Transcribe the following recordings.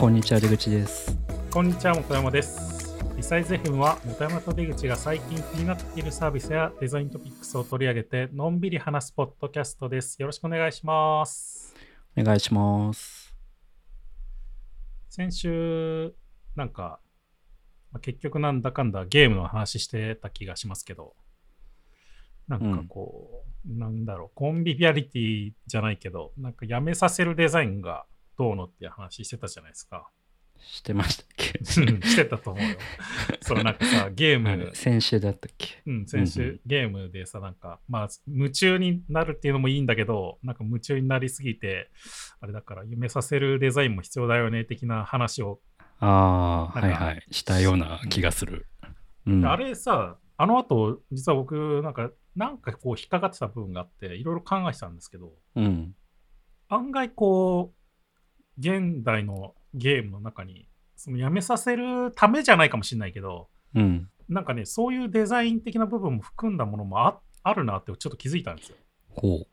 こんにちは出口ですこんにちは、本山です。リサイズ FM は、本山と出口が最近気になっているサービスやデザイントピックスを取り上げて、のんびり話すポッドキャストです。よろしくお願いします。お願いします先週、なんか、まあ結局なんだかんだゲームの話してた気がしますけど、なんかこう、なんだろう、コンビビアリティじゃないけど、なんかやめさせるデザインがどうのっていう話してたじゃないですか。してましたっけ？うんしてたと思うよ。そのなんかさ、ゲーム、先週だったっけ？うん、先週、ゲームでさ、なんか、まあ、夢中になるっていうのもいいんだけど、なんか夢中になりすぎて、あれだから、夢させるデザインも必要だよね、的な話を。ああはいはい。したような気がする、うん、あれさ、あの後、実は僕、なんか、なんかこう、引っかかってた部分があって、いろいろ考えてたんですけど、うん。案外こう、現代のゲームの中に、そのやめさせるためじゃないかもしれないけど、うん。なんかね、そういうデザイン的な部分も含んだものもああるなってちょっと気づいたんですよ。ほ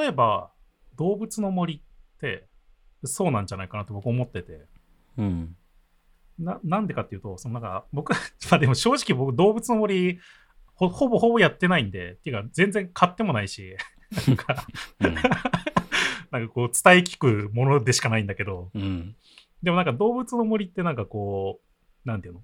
例えば動物の森ってそうなんじゃないかなと僕思ってて。ううん。ななんでかっていうとそのなんか僕 まあでも正直僕動物の森ほほぼほぼやってないんでっていうか全然買ってもないし。なんかうんなんかこう伝え聞くものでしかないんだけど。うん。でもなんか動物の森ってなんかこうなんていうの？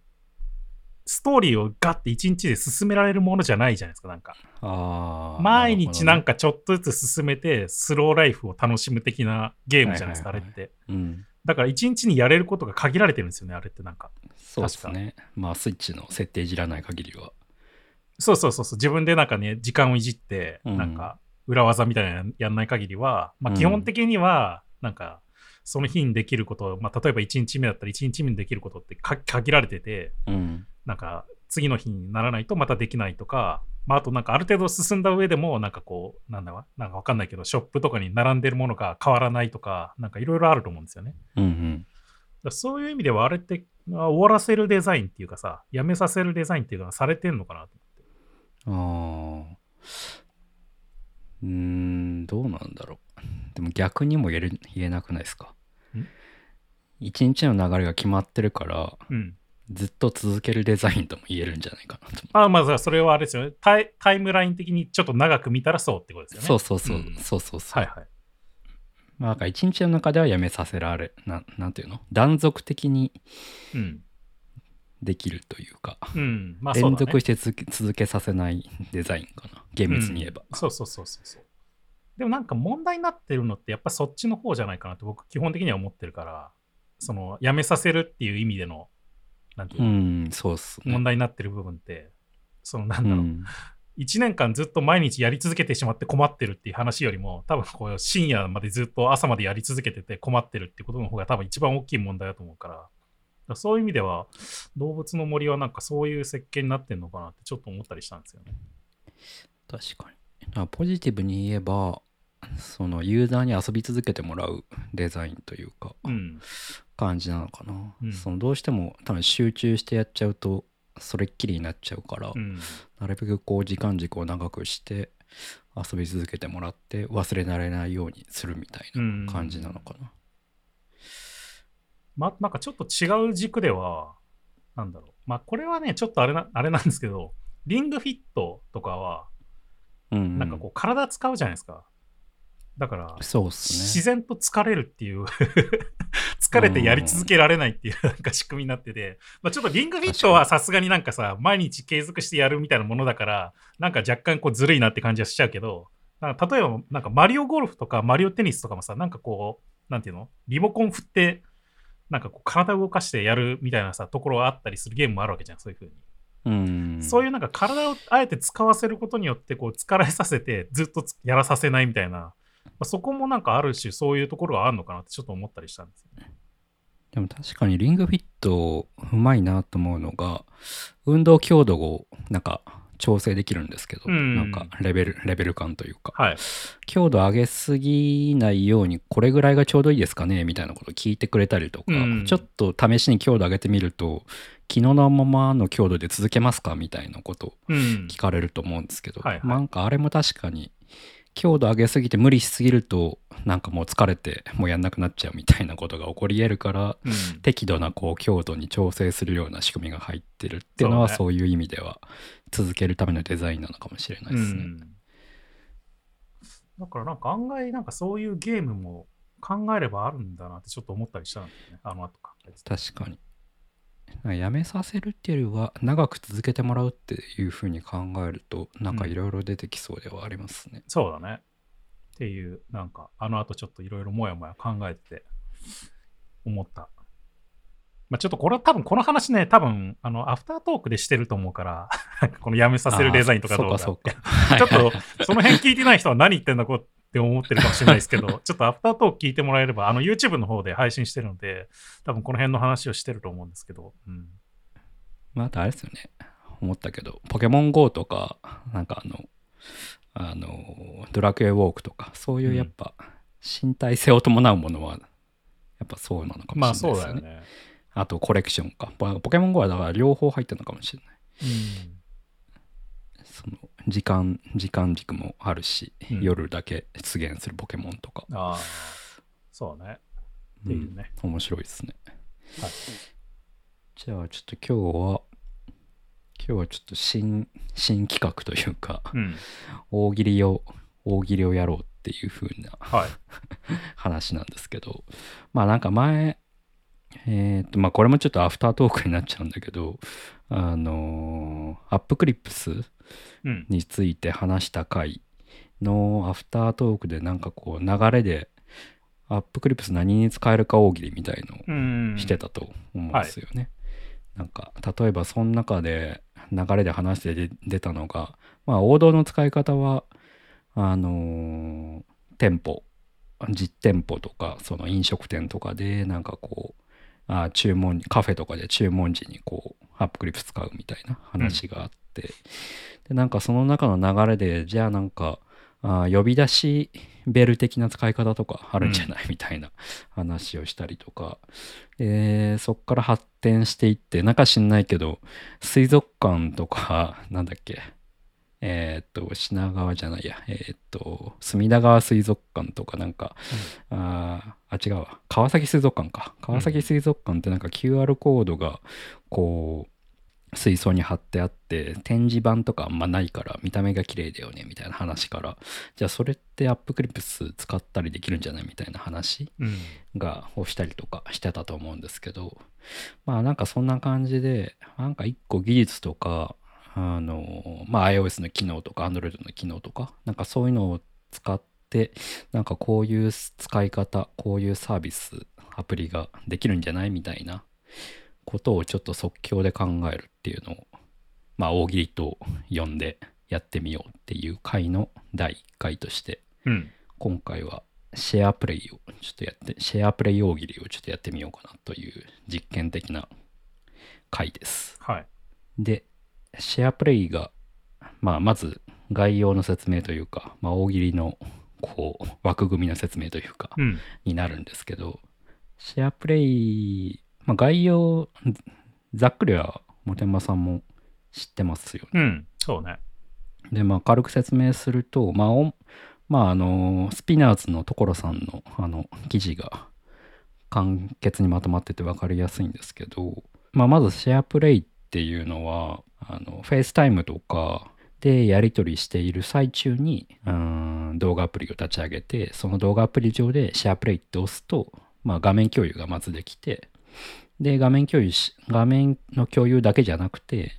ストーリーをガッて一日で進められるものじゃないじゃないですかなんか。ああ毎日なんかかちょっとずつ進めてスローライフを楽しむ的なゲームじゃないですか、あれって。うん。だから一日にやれることが限られてるんですよね、あれってなんか。そうですね。まあスイッチの設定いじらない限りは。そうそうそうそう、自分でなんかね、時間をいじって、うん。なんか裏技みたいなのやんない限りは、まあうん基本的には、なんか、その日にできること、まあ例えば1日目だったら1日目にできることってか限られてて、うんなんか次の日にならないとまたできないとか、まあ、あとなんかある程度進んだ上でもなんかこうなんだわなんかわかんないけどショップとかに並んでるものが変わらないとかなんかいろいろあると思うんですよね。うんうんそういう意味ではあれってあ終わらせるデザインっていうかさやめさせるデザインっていうのはされてんのかなと思って。ああうーんどうなんだろう。でも逆にも言える言えなくないですか？ん？一日の流れが決まってるからうん、ずっと続けるデザインとも言えるんじゃないかなとあまずはそれはあれですよね。タイタイムライン的にちょっと長く見たらそうってことですよね。そうそうそう、ん。そうそうそう、はいはい。まあなんか一日の中ではやめさせられななんていうの？断続的にうん。できるというか、うん。まあね、連続して続けさせないデザインかな。厳密に言えば、うん。そうそうそうそうそう。でもなんか問題になってるのってやっぱそっちの方じゃないかなって僕基本的には思ってるから、そのやめさせるっていう意味での、なんていううの、んそうっすね。問題になってる部分って、そのなんだろう、うん。1年間ずっと毎日やり続けてしまって困ってるっていう話よりも、多分こう深夜までずっと朝までやり続けてて困ってるっていうことの方が多分一番大きい問題だと思うからそういう意味では動物の森はなんかそういう設計になってんのかなってちょっと思ったりしたんですよね。確かにだからポジティブに言えばそのユーザーに遊び続けてもらうデザインというかうん。感じなのかな、うんそのどうしても多分集中してやっちゃうとそれっきりになっちゃうから、うん。なるべくこう時間軸を長くして遊び続けてもらって忘れられないようにするみたいな感じなのかな、ま、なんかちょっと違う軸では、なんだろう。まあ、これはね、ちょっとあれなあれなんですけど、リングフィットとかは、うんうん。なんかこう、体使うじゃないですか。だから、そうっすね。自然と疲れるっていう 疲れてやり続けられないっていうなんか仕組みになってて、まあ、ちょっとリングフィットはさすがになんかさ毎日継続してやるみたいなものだからなんか若干こうずるいなって感じはしちゃうけどなんか例えばなんかマリオゴルフとかマリオテニスとかもさなんかこうなんていうの？リモコン振ってなんかこう体を動かしてやるみたいなさところがあったりするゲームもあるわけじゃんそういうふうに。うんそういうなんか体をあえて使わせることによってこう疲れさせてずっとつやらさせないみたいな、まあ、そこもなんかある種そういうところがあるのかなってちょっと思ったりしたんですよね。でも確かにリングフィットうまいなと思うのが運動強度をなんか調整できるんですけど、うん。なんかレベルレベル感というか。はい。強度上げすぎないようにこれぐらいがちょうどいいですかねみたいなことを聞いてくれたりとか、うん。ちょっと試しに強度上げてみると昨日のままの強度で続けますかみたいなことをうん。聞かれると思うんですけど、はいはい。なんかあれも確かに強度上げすぎて無理しすぎるとなんかもう疲れてもうやんなくなっちゃうみたいなことが起こり得るからうん。適度なこう強度に調整するような仕組みが入ってるっていうのはそういう意味では続けるためのデザインなのかもしれないですね。うんだからなんか案外なんかそういうゲームも考えればあるんだなってちょっと思ったりしたんだよね。あの後考確かに。かやめさせるっていうよりは長く続けてもらうっていうふうに考えるとなんかいろいろ出てきそうではありますね。そうだね。っていう、なんかあの後ちょっといろいろもやもや考えてて思った。まあちょっとこれは多分この話ね、多分あのアフタートークでしてると思うから、このやめさせるデザインとかどうかそうかそうか。ちょっとその辺聞いてない人は何言ってんだこうって思ってるかもしれないですけど、ちょっとアフタートーク聞いてもらえれば、あの YouTube の方で配信してるので、多分この辺の話をしてると思うんですけど、うん。まあ、あとあれですよね。思ったけど、ポケモン GO とか、なんかあの、あの、ドラクエウォークとか、そういうやっぱ、身体性を伴うものは、やっぱそうなのかもまあそしれないうですよね。だよね。あと、コレクションか。ポポケモン GO はだから両方入ってるのかもしれない。うんその、時間、時間軸もあるし、うん夜だけ出現するポケモンとか。ああ、そうね。っていうね。うん面白いですね。はいじゃあ、ちょっと今日は、今日はちょっと新、新企画というか、うん。大喜利を大喜利をやろうっていう風なはい。話なんですけどまあなんか前えっ、とまあこれもちょっとアフタートークになっちゃうんだけどあのー App Clips うん。について話した回のアフタートークでなんかこう流れで App Clips 何に使えるか大喜利みたいのをうん。してたと思うんですよね。なんか例えばその中で流れで話して出出たのがまあ王道の使い方はあのー店舗実店舗とかその飲食店とかでなんかこうあ注文カフェとかで注文時にこう App Clip 使うみたいな話があって、でなんかその中の流れでじゃあなんかあ呼び出しベル的な使い方とかあるんじゃない、みたいな話をしたりとか。でそっから発展していってなんか知んないけど水族館とかなんだっけえーっと品川じゃないや。えーっと隅田川水族館とかなんか、あーあ違うわ。川崎水族館か。川崎水族館ってなんか QR コードがこう水槽に貼ってあって展示板とかあんまないから見た目が綺麗だよねみたいな話から。じゃあそれってアップクリップス使ったりできるんじゃない？みたいな話うん。がをしたりとかしてたと思うんですけど。まあなんかそんな感じでなんか一個技術とかあのまあ iOS の機能とか Android の機能とかなんかそういうのを使ってなんかこういう使い方こういうサービスアプリができるんじゃないみたいなことをちょっと即興で考えるっていうのをまあ大喜利と呼んでやってみようっていう回の第1回としてうん。今回はシェアプレイをちょっとやってシェアプレイ大喜利をちょっとやってみようかなという実験的な回ですはい。でシェアプレイが、まあ、まず概要の説明というか、まあ、大喜利のこう枠組みの説明というかうん。になるんですけど SharePlay、まあ、概要ざっくりは本山さんも知ってますよねうん。そうね。で、まあ、軽く説明すると、まあ、おまあ、あの、スピナーズの所さんの、あの、記事が簡潔にまとまってて分かりやすいんですけど、まあ、まず SharePlay っていうのは、あの、 FaceTime とかでやり取りしている最中に、うん、動画アプリを立ち上げて、その動画アプリ上でシェアプレイって押すと、まあ、画面共有がまずできて、で、画面共有し、画面の共有だけじゃなくて、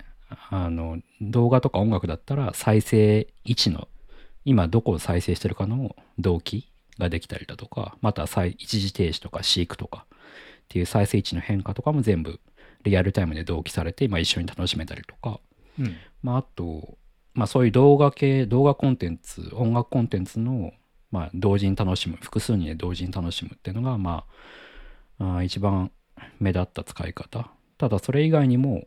あの動画とか音楽だったら再生位置の今どこを再生してるかの同期ができたりだとかまた一時停止とか飼育とかっていう再生位置の変化とかも全部リアルタイムで同期されて、まあ、一緒に楽しめたりとか、うん。まあ、あと、まあ、そういう動画系動画コンテンツ音楽コンテンツの、まあ、同時に楽しむ複数人で同時に楽しむっていうのが、まあ、あー一番目立った使い方。ただそれ以外にも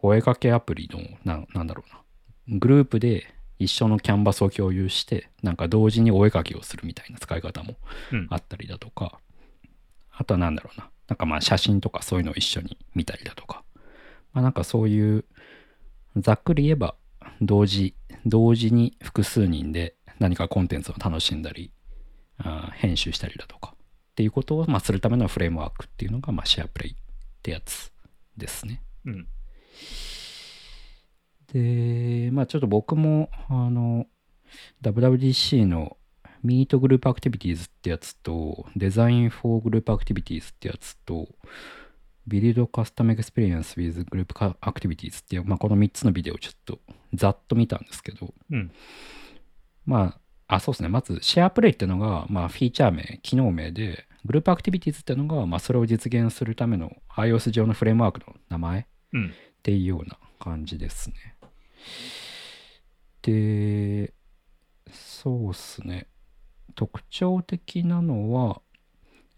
お絵かけアプリのななんだろうな。グループで一緒のキャンバスを共有してなんか同時にお絵かきをするみたいな使い方もうん。あったりだとか、あとはなんだろうななんかまあ写真とかそういうのを一緒に見たりだとかまあなんかそういうざっくり言えば同時同時に複数人で何かコンテンツを楽しんだりあ編集したりだとかっていうことを、まあ、するためのフレームワークっていうのが、まあ、シェアプレイってやつですね。うん。で、まあちょっと僕も、あの、WWDC の Meet Group Activities ってやつと、Design for Group Activities ってやつと、Build Custom Experience with Group Activities っていう、まあこの3つのビデオをちょっとざっと見たんですけど、うん。まあ、あ、そうですね。まず、シェアプレイっていうのが、まあ、フィーチャー名、機能名で、グループアクティビティズっていうのが、まあ、それを実現するための iOS 上のフレームワークの名前っうん。ていうような感じですね。で、そうっすね。特徴的なのは、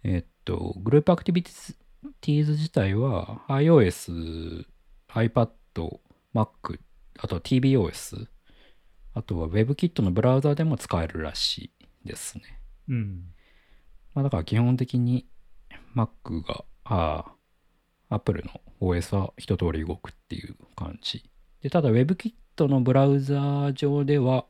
えっと、グループアクティビティズ自体は iOS、iPad、Mac、あとは TBOS、あとは WebKit のブラウザでも使えるらしいですね。うん。まあだから基本的に Mac が、ああ、Apple の OS は一通り動くっていう感じ。で、ただ WebKit のブラウザ上では、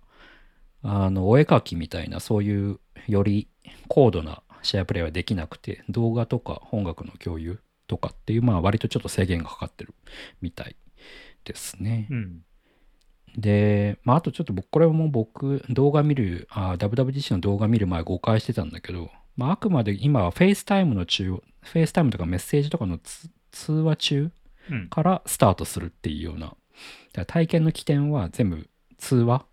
あの、お絵描きみたいなそういうより高度なシェアプレイはできなくて、動画とか音楽の共有とかっていう、まあ割とちょっと制限がかかってるみたいですね。うん。で、まあ、あとちょっと僕、これも僕、動画見る、あ WWDC の動画見る前誤解してたんだけど、まあ、あくまで今は FaceTime の中、FaceTime とかメッセージとかのつ通話中うん。からスタートするっていうような、だから体験の起点は全部通話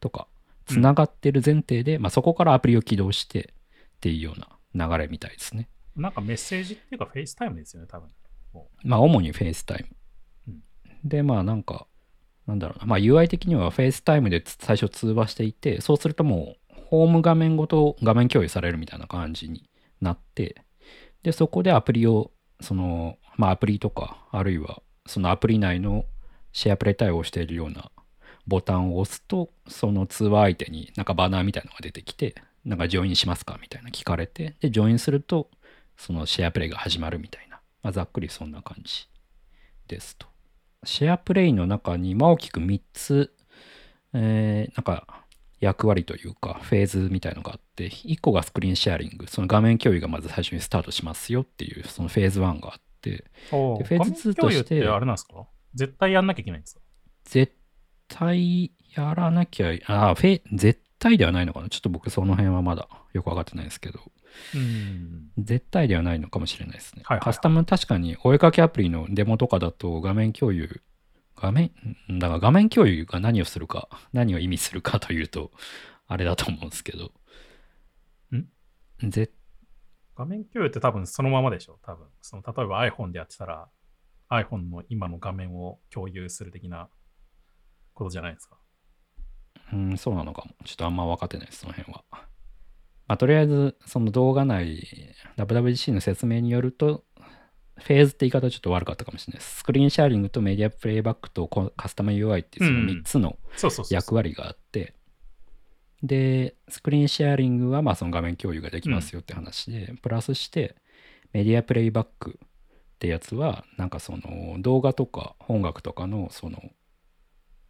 とか、つながってる前提で、まあ、そこからアプリを起動してっていうような流れみたいですね。なんかメッセージっていうか、 FaceTime ですよね、多分。まあ、主に FaceTime うん。で、まあ、なんか、なんだろうな。まあ、UI 的には FaceTime でつ最初通話していて、そうするともう、ホーム画面ごと画面共有されるみたいな感じになって、で、そこでアプリを、その、まあ、アプリとか、あるいは、そのアプリ内のシェアプレイ対応しているようなボタンを押すと、その通話相手になんかバナーみたいなのが出てきて、なんかジョインしますかみたいな聞かれて、で、ジョインすると、そのシェアプレイが始まるみたいな、まあ、ざっくりそんな感じですと。シェアプレイの中に、まあ、大きく3つ、えーなんか役割というか、フェーズみたいのがあって、1個がスクリーンシェアリング、その画面共有がまず最初にスタートしますよっていう、そのフェーズ1があって、おでフェーズ2画面共有としてあれなんですか？絶対やんなきゃいけないんですか？絶対やらなきゃい、あ、フェ、絶対ではないのかなちょっと僕その辺はまだよくわかってないですけど、うん。絶対ではないのかもしれないですね。はいはいはいカスタム確かにお絵かきアプリのデモとかだと画面共有、画面、んだから画面共有が何をするか、何を意味するかというと、あれだと思うんですけど。ん？ぜ画面共有って多分そのままでしょ多分。その例えば iPhone でやってたら iPhone の今の画面を共有する的なことじゃないですか。うん、そうなのかも。ちょっとあんま分かってないです、その辺は。まあ、とりあえず、その動画内、WWDC の説明によると、フェーズって言い方はちょっと悪かったかもしれないです。スクリーンシェアリングとメディアプレイバックとコカスタム UI っていうそのうん3つの。役割があって、で、スクリーンシェアリングはまあその画面共有ができますよって話で、プラスしてメディアプレイバックってやつは、なんかその動画とか音楽とかのその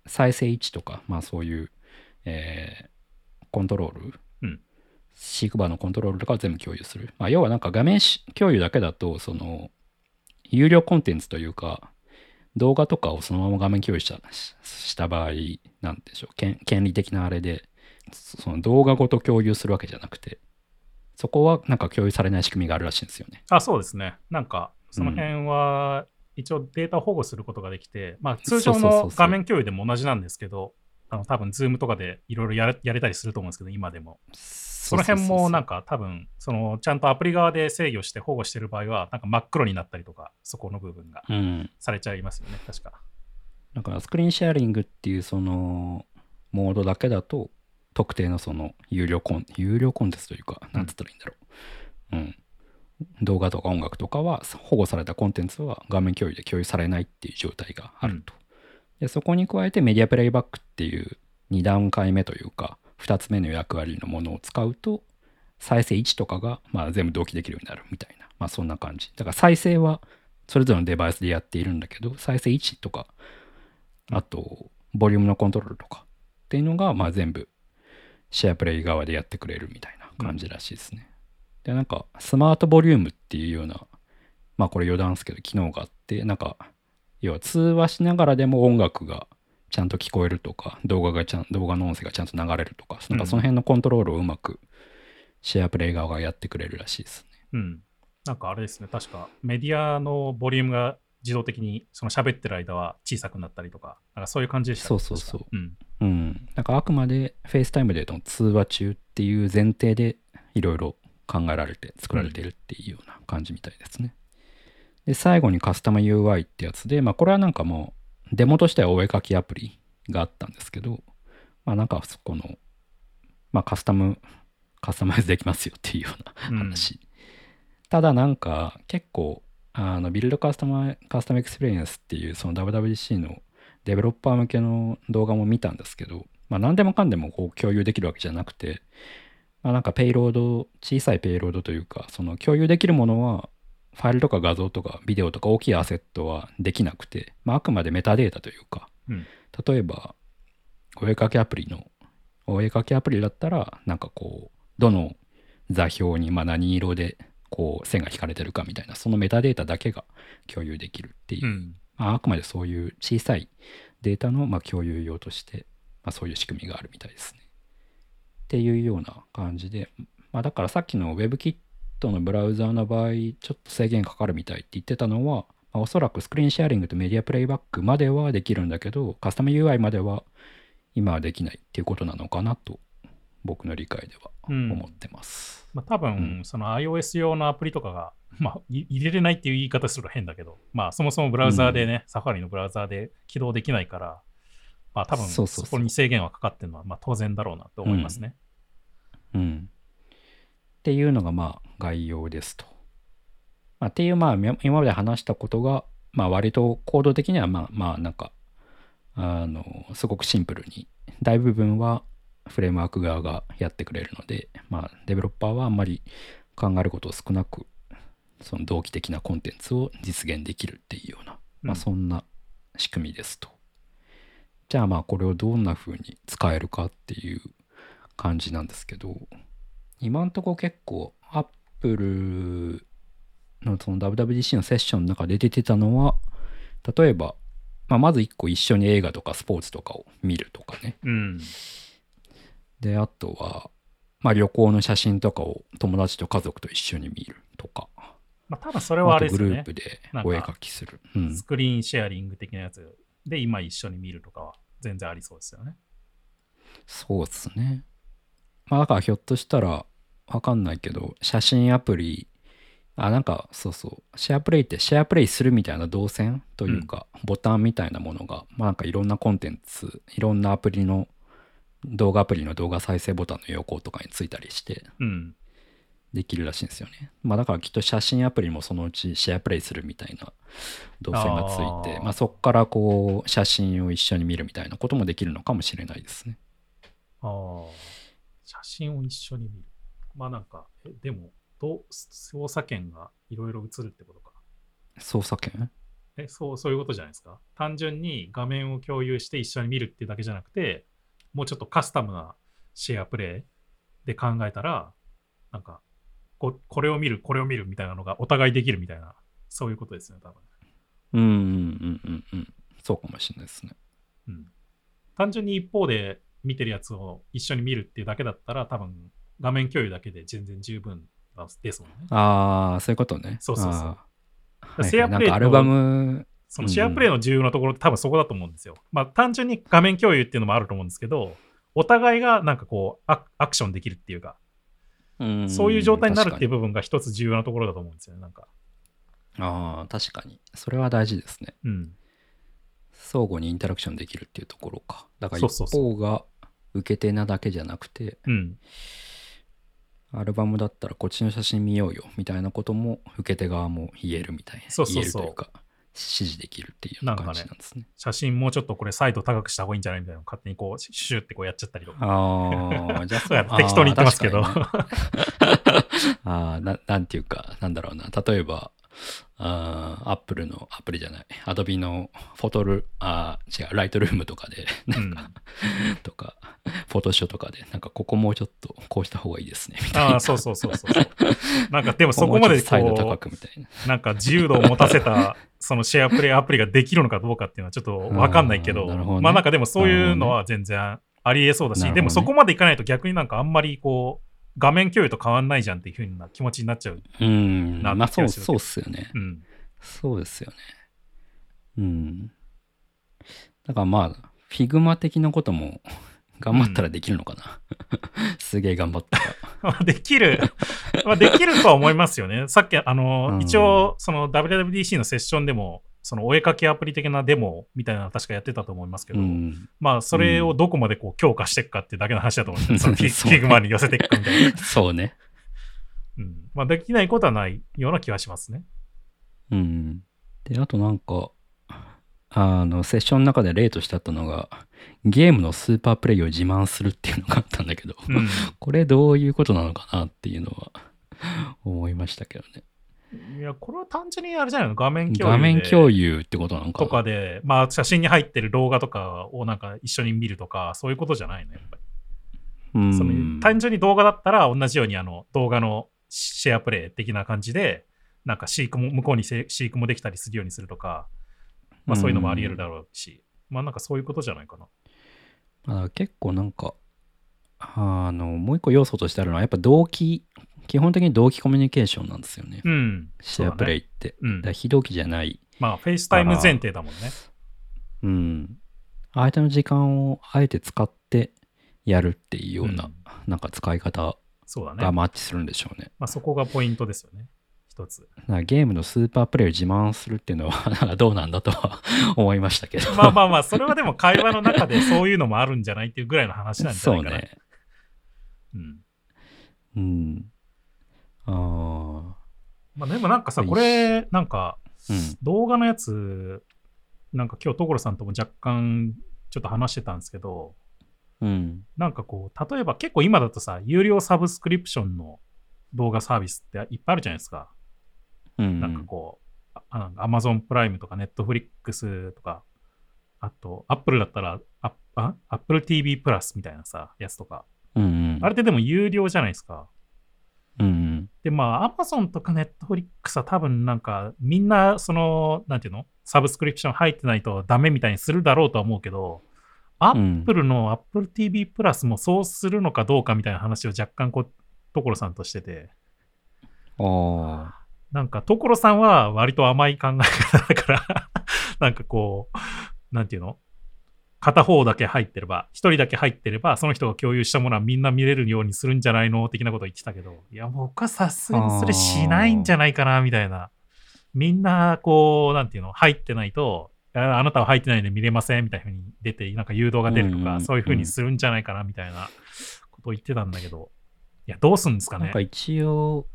再生位置とか、まあそういう、えーコントロール、うんシークバーのコントロールとかを全部共有する。まあ要はなんか画面し共有だけだと、その有料コンテンツというか、動画とかをそのまま画面共有したしした場合、なんでしょう権、権利的なあれで、その動画ごと共有するわけじゃなくて、そこはなんか共有されない仕組みがあるらしいんですよね。あ、そうですね。なんか、その辺は、一応データを保護することができて、まあ、通常の画面共有でも同じなんですけど、あの多分、ズームとかでいろいろやれやれたりすると思うんですけど、今でも。その辺もなんか、か多分、そのちゃんとアプリ側で制御して保護してる場合は、なんか真っ黒になったりとか、そこの部分がうん。されちゃいますよね、確か。だから screen sharing っていうそのモードだけだと特定のその有料コン有料コンテンツというかなんつったらいいんだろう、うん、動画とか音楽とかは保護されたコンテンツは画面共有で共有されないっていう状態があると、でそこに加えてメディアプレイバックっていう2段階目というか2つ目の役割のものを使うと再生位置とかがまあ全部同期できるようになるみたいな。まあそんな感じ。だから再生はそれぞれのデバイスでやっているんだけど再生位置とかあと、ボリュームのコントロールとかっていうのが、まあ全部、シェアプレイ側でやってくれるみたいな感じらしいですね。で、なんか、スマートボリュームっていうような、まあこれ余談ですけど、機能があって、なんか、要は通話しながらでも音楽がちゃんと聞こえるとか、動画がちゃん、動画の音声がちゃんと流れるとか、なんかその辺のコントロールをうまく SharePlay 側がやってくれるらしいですね。うん。なんかあれですね、確かメディアのボリュームが自動的にその喋ってる間は小さくなったりとか、なんかそういう感じでしたねそうそうそううん。うん。なんかあくまでフェイスタイムでの通話中っていう前提でいろいろ考えられて作られているっていうような感じみたいですね。で、最後にカスタム UI ってやつで、まあこれはなんかもうデモとしてはお絵かきアプリがあったんですけど、まあなんかそこの、まあカスタム、カスタマイズできますよっていうような話。ただなんか結構あの build custom custom experience っていうその WWDC のデベロッパー向けの動画も見たんですけど、まあ、何でもかんでもこう共有できるわけじゃなくて、まあ、なんかペイロード小さいペイロードというかその共有できるものはファイルとか画像とかビデオとか大きいアセットはできなくて、まあ、あくまでメタデータというか、うん例えばお絵かきアプリのお絵かきアプリだったらなんかこうどの座標にまあ何色でこう線が引かれてるかみたいなそのメタデータだけが共有できるっていう、うん。まあ、あくまでそういう小さいデータのまあ共有用として、まあ、そういう仕組みがあるみたいですね。っていうような感じで、まあ、だからさっきの WebKit のブラウザーの場合ちょっと制限かかるみたいって言ってたのは、まあ、おそらくスクリーンシェアリングとメディアプレイバックまではできるんだけどカスタム UI までは今はできないっていうことなのかなと僕の理解ではうん。思ってます。まあ多分、その iOS 用のアプリとかが、まあ、い入れれないっていう言い方すると変だけど、まあそもそもブラウザーでね、サファリのブラウザーで起動できないから、まあ多分そこに制限はかかってるのはまあ当然だろうなと思いますね。うん。っていうのがまあ概要ですと。まあ、っていうまあみ今まで話したことがまあ割と行動的にはまあまあなんかあのすごくシンプルに大部分はフレームワーク側がやってくれるのでまあデベロッパーはあんまり考えることを少なくその同期的なコンテンツを実現できるっていうような、まあ、うんそんな仕組みですと。じゃあまあこれをどんな風に使えるかっていう感じなんですけど今んとこ結構アップルのその WWDC のセッションの中で出てたのは例えば、まあ、まず1個一緒に映画とかスポーツとかを見るとかねうん。であとは、まあ、旅行の写真とかを友達と家族と一緒に見るとかまあ多分それはあれですよね。グループでお絵描きする、うんスクリーンシェアリング的なやつで今一緒に見るとかは全然ありそうですよね。そうっすね。まあだからひょっとしたらわかんないけど、写真アプリ、あ、なんかそうそう、シェアプレイってシェアプレイするみたいな動線というか、ボタンみたいなものが、まあなんかいろんなコンテンツ、いろんなアプリの、動画アプリの動画再生ボタンの横とかについたりしてうん。できるらしいんですよね。まあだからきっと写真アプリもそのうちシェアプレイするみたいな動線がついて、まあそこからこう写真を一緒に見るみたいなこともできるのかもしれないですね。ああ。写真を一緒に見る。まあなんか、えでも、どう操作権がいろいろ映るってことか。操作権？え、そう、そういうことじゃないですか。単純に画面を共有して一緒に見るっていうだけじゃなくて、もうちょっとカスタムなシェアプレイで考えたら、なんかこ、これを見る、これを見るみたいなのがお互いできるみたいな、そういうことですね、多分。うんうんうんうんうん。そうかもしれないですね。うん。単純に一方で見てるやつを一緒に見るっていうだけだったら、多分画面共有だけで全然十分ですもんね。ああ、そういうことね。そうそうそうシェアプレイとなんかアルバム、そのシェアプレイの重要なところって多分そこだと思うんですよ。まあ単純に画面共有っていうのもあると思うんですけど、お互いがなんかこうアクションできるっていうか、うんそういう状態になるっていう確部分が一つ重要なところだと思うんですよね。なんか。ああ、確かに。それは大事ですね。うん。相互にインタラクションできるっていうところか。だから一方が受け手なだけじゃなくて、うん。アルバムだったらこっちの写真見ようよみたいなことも受け手側も言えるみたいな。そうそうそう言えるというか、指示できるっていう感じなんですね。写真もうちょっとこれサイト高くした方がいいんじゃないみたいなのを勝手にこうシュシュってこうやっちゃったりとか。ああ、じゃあそうや 適当に言ってますけどあねああな、なんていうか、なんだろうな。例えば、あ Apple の、アプリじゃない、Adobe のフォトル、あ違う、ライトルームとかで、なんか、とか、フォトショーとかで、なんかここもうちょっとこうした方がいいですね、みたいな。ああ、そうそうそうそう。なんかでもそこまでサイド高こくみたいな。う、なんか自由度を持たせた、そのシェアプレイアプリができるのかどうかっていうのはちょっとわかんないけど、あどねまあなんかでもそういうのは全然ありえそうだし、ねでもそこまでいかないと逆になんかあんまりこう、画面共有と変わんないじゃんっていう風な気持ちになっちゃう。うん。なまあそう、そうっすよね。うん。そうですよね。うん。だからまあ、フィグマ的なことも 頑張ったらできるのかな。すげえ頑張ったら。ま あできる、まあできるとは思いますよね。さっき、あの、うん一応、その WWDC のセッションでも、そのお絵かきアプリ的なデモみたいなの確かやってたと思いますけど、うん。まあそれをどこまでこう強化していくかってだけの話だと思うんですその Figma に寄せていくかみたいな。そうね。うん。まあできないことはないような気はしますね。うん。で、あとなんか、あの、セッションの中で例としてあったのが、ゲームのスーパープレイを自慢するっていうのがあったんだけど、うん。これどういうことなのかなっていうのは思いましたけどね。いや、これは単純にあれじゃないの？画面共有で。画面共有ってことなのかなとかで、まあ写真に入ってる動画とかをなんか一緒に見るとか、そういうことじゃないの、やっぱり。うんその単純に動画だったら同じようにあの動画のシェアプレイ的な感じで、なんか飼育も、向こうにせ飼育もできたりするようにするとか、まあそういうのもあり得るだろうし、まあなんかそういうことじゃないかな。まあ結構なんか、あの、もう一個要素としてあるのは、やっぱ同期、基本的に同期コミュニケーションなんですよね。うん。 SharePlay。って。うんだから非同期じゃない。まあ FaceTime 前提だもんね。うん。相手の時間をあえて使ってやるっていうような、うんなんか使い方そうだね。がマッチするんでしょうね。まあそこがポイントですよね。一つ。ゲームのスーパープレイを自慢するっていうのは、なんかどうなんだとは 思いましたけど。まあまあまあ、それはでも会話の中でそういうのもあるんじゃないっていうぐらいの話なんじゃそないうかな。ね。うん。うん。ああ。まあでもなんかさ、これ、なんか、うん。動画のやつ、なんか今日所さんとも若干ちょっと話してたんですけど、うん。なんかこう、例えば結構今だとさ、有料サブスクリプションの動画サービスっていっぱいあるじゃないですか。うん。なんかこう、あアマゾンプライムとかネットフリックスとか、あと、アップルだったら、アッアップル TV プラスみたいなさ、やつとか。うんうん。あれってでも有料じゃないですか。うんうん。で、まあ、アマゾンとかネットフリックスは多分なんか、みんな、その、なんていうの？サブスクリプション入ってないとダメみたいにするだろうとは思うけど、アップルの Apple TV プラスもそうするのかどうかみたいな話を若干こう、所さんとしてて、ああ。なんか所さんは割と甘い考え方だから、なんかこう、なんていうの？片方だけ入ってれば、一人だけ入ってれば、その人が共有したものはみんな見れるようにするんじゃないの？的なことを言ってたけど、いや、僕はさすがにそれしないんじゃないかな、みたいな。みんな、こう、なんていうの？入ってないと、ああなたは入ってないんで見れませんみたいな風に出て、なんか誘導が出るとか、うんうんうん。そういう風にするんじゃないかな、みたいな。ことを言ってたんだけど、いや、どうすんですかね？なんか。一応、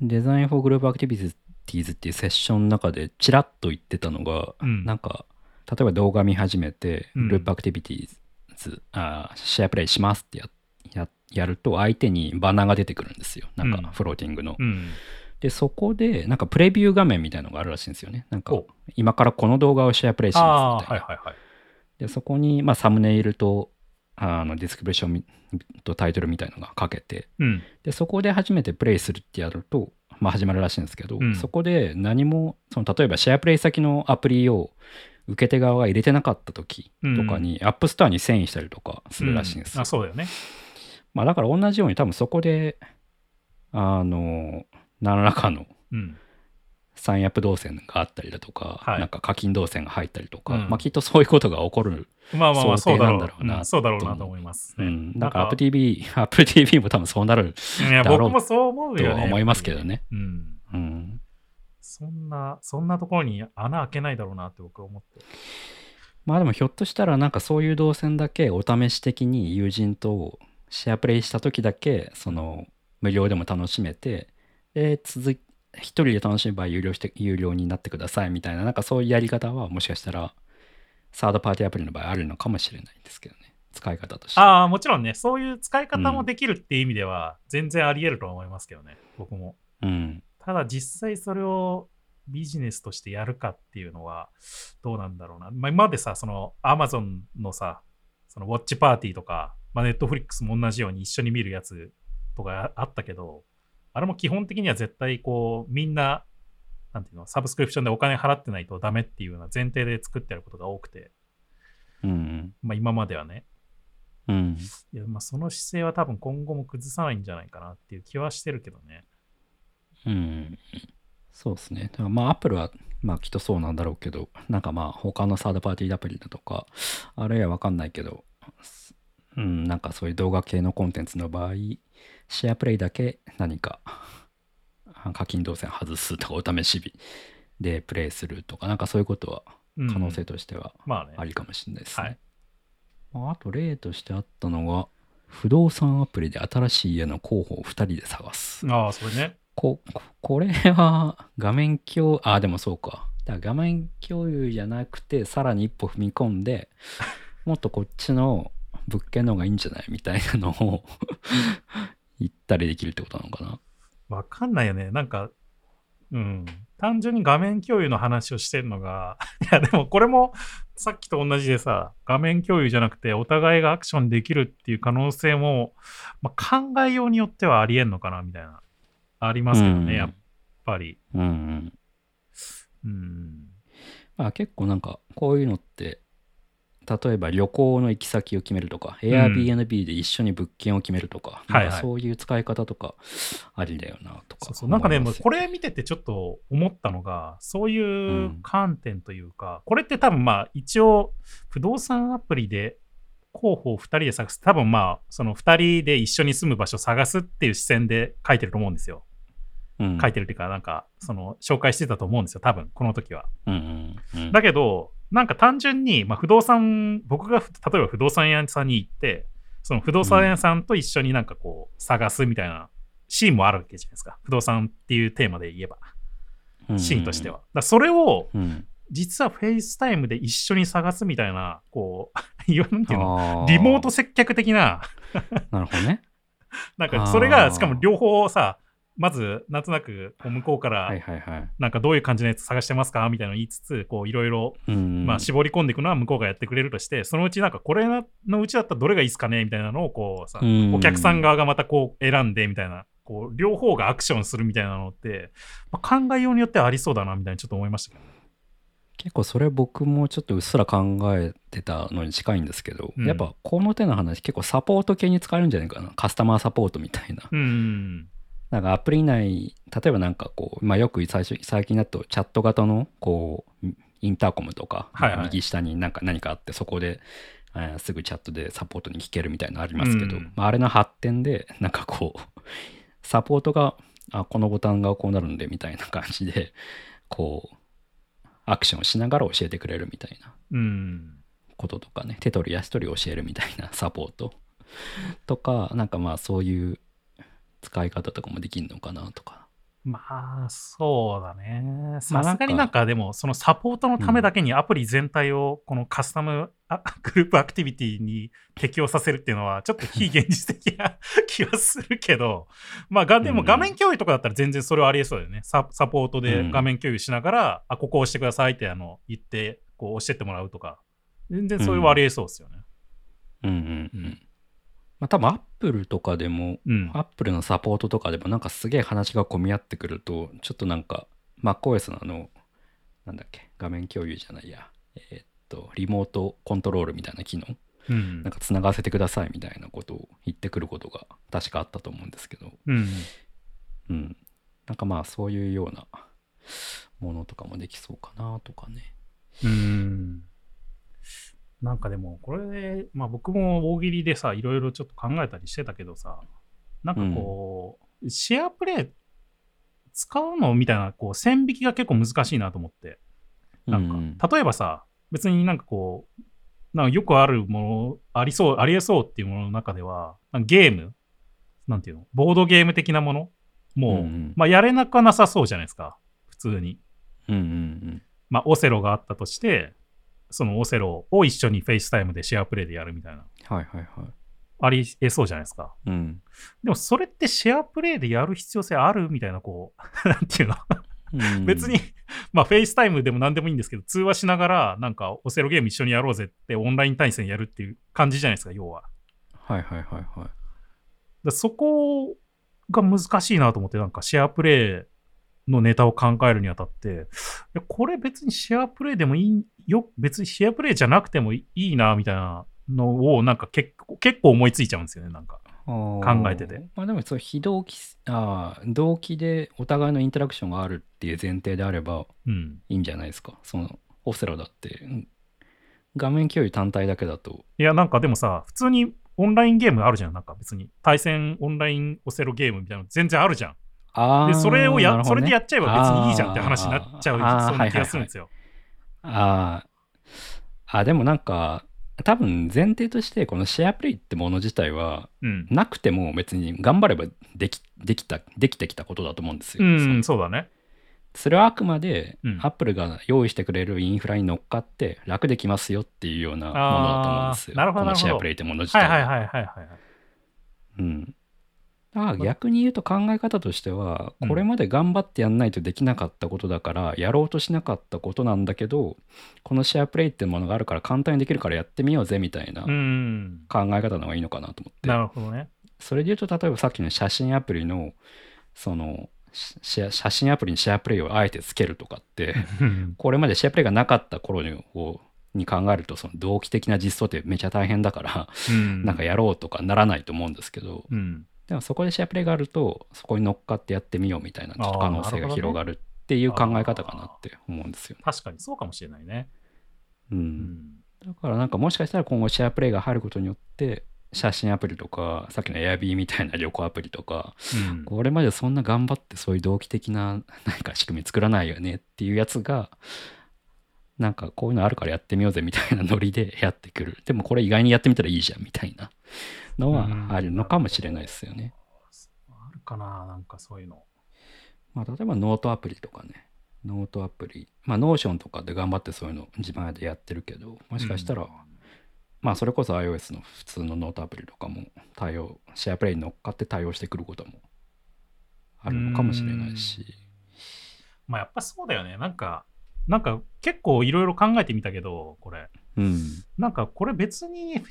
design for group activities っていうセッションの中でちらっと言ってたのが、うん。なんか、例えば動画見始めて、 group activities、あー SharePlay しますってやややると、相手にバナーが出てくるんですよ。なんかうん、フローティングの。うん。で、そこで、なんかプレビュー画面みたいなのがあるらしいんですよね。なんかお、今からこの動画を SharePlay しますみたいな。はいはいはい。で、そこに、まあ、サムネイルと、あのディスクリプションとタイトルみたいのがかけて、うん。で、そこで初めてプレイするってやると、まあ、始まるらしいんですけど、うんそこで何も、その例えば SharePlay 先のアプリを受け手側が入れてなかった時とかに、 App Store に遷移したりとかするらしいんですよ。あ、そうだよね。まあ、だから同じように多分そこで、あの、何らかのうん。サインアップ動線があったりだとか、はいなんか課金動線が入ったりとか、うんまあ、きっとそういうことが起こる。まあまあまあ、そうだろうなんだろうんそうだろうなと思います、ねうん、だからなん Apple TV、Apple TV も多分そうなるだろう僕もそう思うとよね。は思いますけどね。うん。うん。そんな、そんなところに穴開けないだろうなって僕は思って。まあでもひょっとしたらなんかそういう動線だけお試し的に友人とシェアプレイした時だけその無料でも楽しめてで続い一人で楽しめば有料して有料になってくださいみたいななんかそういうやり方はもしかしたらサードパーティーアプリの場合あるのかもしれないんですけどね。使い方として。ああ、もちろんね、そういう使い方もできるっていう意味では、全然あり得るとは思いますけどね、僕も。うんただ実際それをビジネスとしてやるかっていうのはどうなんだろうな。まあ、今までさ、その Amazon のさ、そのウォッチパーティーとか、まあ、Netflix も同じように一緒に見るやつとかあったけど、あれも基本的には絶対こう、みんな、なんていうの、サブスクリプションでお金払ってないとダメっていうような前提で作ってあることが多くて、うん。まあ今まではね。うん。いや、まあその姿勢は多分今後も崩さないんじゃないかなっていう気はしてるけどね。うん。そうですね。だからまあ、アップルは、まあ、きっとそうなんだろうけど、なんかまあ、他のサードパーティーアプリだとか、あるいはわかんないけど、うん、なんかそういう動画系のコンテンツの場合、シェアプレイだけ何かあ課金動線外すとか、お試し日でプレイするとか、なんかそういうことはうん可能性としてはまありかもしれないですね。はいまあ、あと例としてあったのが、不動産アプリで新しい家の候補を2人で探す。ああ、それね。こここれは画面共 あでもそうかだから画面共有じゃなくてさらに一歩踏み込んで もっとこっちの物件の方がいいんじゃない？みたいなのを 言ったりできるってことなのかなわかんないよね。なんか、うん。単純に画面共有の話をしてるのが、いやでもこれもさっきと同じでさ、画面共有じゃなくてお互いがアクションできるっていう可能性も、まあ、考えようによってはありえんのかなみたいな。ありますけどね、うん。やっぱり。うんうん。うん。まあ結構なんかこういうのって例えば旅行の行き先を決めるとか、Airbnb で一緒に物件を決めるとか、はいはい。そういう使い方とかありだよなとかそうそう。なんかね、もうこれ見ててちょっと思ったのが、そういううん。観点というか、これって多分まあ一応、不動産アプリで候補を2人で探す、多分まあ、その2人で一緒に住む場所を探すっていう視線で書いてると思うんですよ。うん書いてるっていうか、なんか、その紹介してたと思うんですよ、多分この時は。うんうんうんだけど、なんか単純に、まあ、不動産、僕がふ例えば不動産屋さんに行って、その不動産屋さんと一緒になんかこう、探すみたいなシーンもあるわけじゃないですか。不動産っていうテーマで言えば、シーンとしては。だからそれを、うん実は FaceTime で一緒に探すみたいな、こう、なんていうの、リモート接客的な、なるほどね。なんかそれが、しかも両方さ、まず、なんとなく、向こうから。なんかどういう感じのやつ探してますかみたいなのを言いつつ、こう、いろいろ絞り込んでいくのは向こうがやってくれるとして、そのうちなんかこれのうちだったらどれがいいですかねみたいなのをこうさ、うんお客さん側がまたこう選んでみたいな、こう両方がアクションするみたいなのって、まあ、考えようによってはありそうだなみたいにちょっと思いましたけど。結構それ僕もちょっとうっすら考えてたのに近いんですけど、うん。やっぱこの手の話結構サポート系に使えるんじゃないかな。カスタマーサポートみたいな。うん。なんかアプリ内例えばなんかこう、まあ、よく最初最近だとチャット型のこうインターコムとか、はいはい。右下になんか何かあってそこで、えーすぐチャットでサポートに聞けるみたいなのありますけど、うん。まあ、あれの発展でなんかこうサポートがあこのボタンがこうなるんでみたいな感じでこうアクションしながら教えてくれるみたいな。うん。こととかね。手取り足取り教えるみたいなサポート。とかなんかまあそういう使い方とかもできるのかなとか。まあ、そうだね。さすがになんかでも、そのサポートのためだけにアプリ全体をこのカスタムあ グループアクティビティに適用させるっていうのは、ちょっと非現実的な気はするけど、まあ、がでも画面共有とかだったら全然それはありえそうだよね。ササポートで画面共有しながら、あ、ここ押してくださいってあの言って、こう押してってもらうとか、全然それはありえそうですよね。うんうんうん、うんまあ多分アップルとかでもうん。アップルのサポートとかでもなんかすげえ話が混み合ってくるとちょっとなんか MacOS のあのなんだっけ画面共有じゃないやえーっとリモートコントロールみたいな機能。うん。なんかつながせてくださいみたいなことを言ってくることが確かあったと思うんですけど。うん。うん。なんかまあそういうようなものとかもできそうかなとかね。うん。なんかでも、これで、まあ僕も大喜利でさ、いろいろちょっと考えたりしてたけどさ、なんかこう、シェアプレイ使うのみたいな、こう、線引きが結構難しいなと思って。なんか、うん。例えばさ、別になんかこう、なんかよくあるもの、ありそう、ありえそうっていうものの中では、ゲームなんていうのボードゲーム的なものもう、うんうんまあやれなくはなさそうじゃないですか。普通に。うんうんまあ、オセロがあったとして、そのオセロを一緒に FaceTime で SharePlay でやるみたいな、はいはいはいありえそうじゃないですか。うんでもそれって SharePlay でやる必要性あるみたいな、こう、なんていうの？ううん別に、まあ、 FaceTime でも何でもいいんですけど、通話しながら、なんか、オセロゲーム一緒にやろうぜって、オンライン対戦やるっていう感じじゃないですか、要は。はいはいはいはい。だそこが難しいなと思って、なんか、シェアプレイのネタを考えるにあたって、これ別にシェアプレイでもいいよ、別にシェアプレイじゃなくてもいいな、みたいなのを、なんか結構、結構思いついちゃうんですよね、なんか。考考えてて。まあでもそう非同期あー同期でお互いのインタラクションがあるっていう前提であればうん。いいんじゃないですか。そのオセロだってうん画面共有単体だけだといや、なんかでもさ、普通にオンラインゲームあるじゃん。なんか別に対戦オンラインオセロゲームみたいなの全然あるじゃん。あで、それをや、ねそれでやっちゃえば別にいいじゃんって話になっちゃう、そんな気がするんですよ。あーあでもなんか多分前提としてこのシェアプレイってもの自体はうん。なくても別に頑張ればできできたできてきたことだと思うんですよ。うん、そうだね。それはあくまでうんアップルが用意してくれるインフラに乗っかって楽できますよっていうようなものだと思うんですよ。なるほどこのシェアプレイってもの自体はいはいはいはいはい。うん。だから逆に言うと考え方としては、うんこれまで頑張ってやんないとできなかったことだから、やろうとしなかったことなんだけど、このシェアプレイってものがあるから簡単にできるからやってみようぜみたいなうん。考え方の方がいいのかなと思って。なるほどね。それで言うと、例えばさっきの写真アプリの、その、写真アプリにシェアプレイをあえてつけるとかって、う んこれまでシェアプレイがなかった頃にをに考えると、その同期的な実装ってめちゃ大変だから、うん。なんかやろうとかならないと思うんですけど、うん。でもそこでシェアプレイがあると、そこに乗っかってやってみようみたいな、ちょっと可能性が広がるっていう考え方かなって思うんですよね。確かにそうかもしれないね。う。うんん。だからなんかもしかしたら今後シェアプレイが入ることによって、写真アプリとか、さっきの Airb みたいな旅行アプリとか、うんこれまでそんな頑張ってそういう同期的な何か仕組み作らないよねっていうやつが、なんかこういうのあるからやってみようぜみたいなノリでやってくる。でもこれ意外にやってみたらいいじゃんみたいなのはあるのかもしれないですよね。あるかななんかそういうの。まあ、例えばノートアプリとかね、ノートアプリ、まあ、 Notion とかで頑張ってそういうの自前でやってるけど、もしかしたら、うんまあ、それこそ iOS の普通のノートアプリとかも対応、 SharePlay に乗っかって対応してくることもあるのかもしれないし、まあやっぱそうだよね。なんか、なんか結構いろいろ考えてみたけど、これ。うん。なんかこれ別に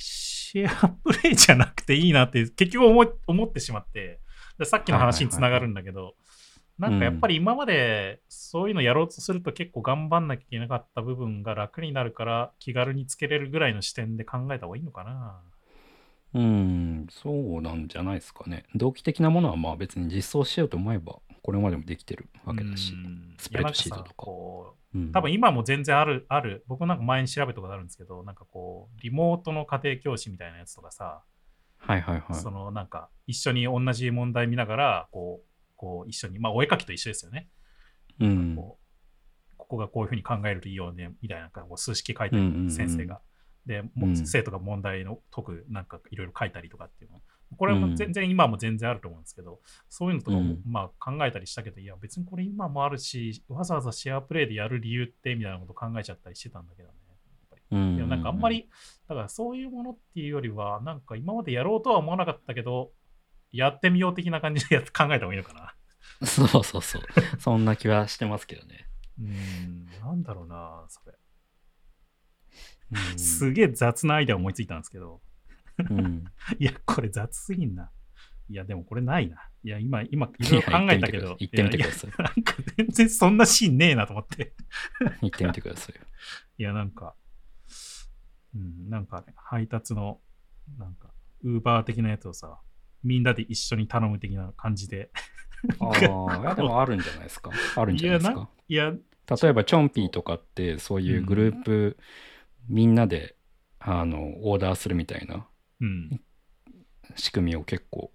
SharePlay じゃなくていいなって結局思い思ってしまって、でさっきの話につながるんだけど、なんかやっぱり今までそういうのやろうとすると結構頑張んなきゃいけなかった部分が楽になるから気軽につけれるぐらいの視点で考えた方がいいのかな。うん、そうなんじゃないですかね。同期的なものはまあ別に実装しようと思えば、これまでもできてるわけだしう。んスプレッドシートとか多分今も全然ある、ある。僕なんか前に調べたことあるんですけど、なんかこう、リモートの家庭教師みたいなやつとかさ、はいはいはい。そのなんか一緒に同じ問題見ながら、こう、こう一緒に、まあお絵描きと一緒ですよね。うん。こうここがこういうふうに考えるといいよね、みたいな、こう数式書いたり、うんうんうん先生が。で、もううん生徒が問題の解く、なんかいろいろ書いたりとかっていうの。これもうん全然、今も全然あると思うんですけど、そういうのとかも、うんまあ考えたりしたけど、いや別にこれ今もあるし、わざわざシェアプレイでやる理由ってみたいなこと考えちゃったりしてたんだけどね。でもなんかあんまり、だからそういうものっていうよりは、なんか今までやろうとは思わなかったけど、やってみよう的な感じで考えた方がいいのかな。そうそうそう。そんな気はしてますけどね。うーん、なんだろうな、それ。うんすげえ雑なアイデア思いついたんですけど、うん いや、これ雑すぎんな。いや、でもこれないな。いや、今、今、いろいろ考えたけど、言ってみてくださいいなんか全然そんなシーンねえなと思って。言ってみてくださいよ。いや、なんか、うん、なんかね、配達の、なんか、ウーバー的なやつをさ、みんなで一緒に頼む的な感じで。ああ、でもあるんじゃないですか。あるんじゃないですか。いや、例えば、チョンピーとかって、そういうグループ、みんなで、あの、オーダーするみたいなうん。仕組みを結構、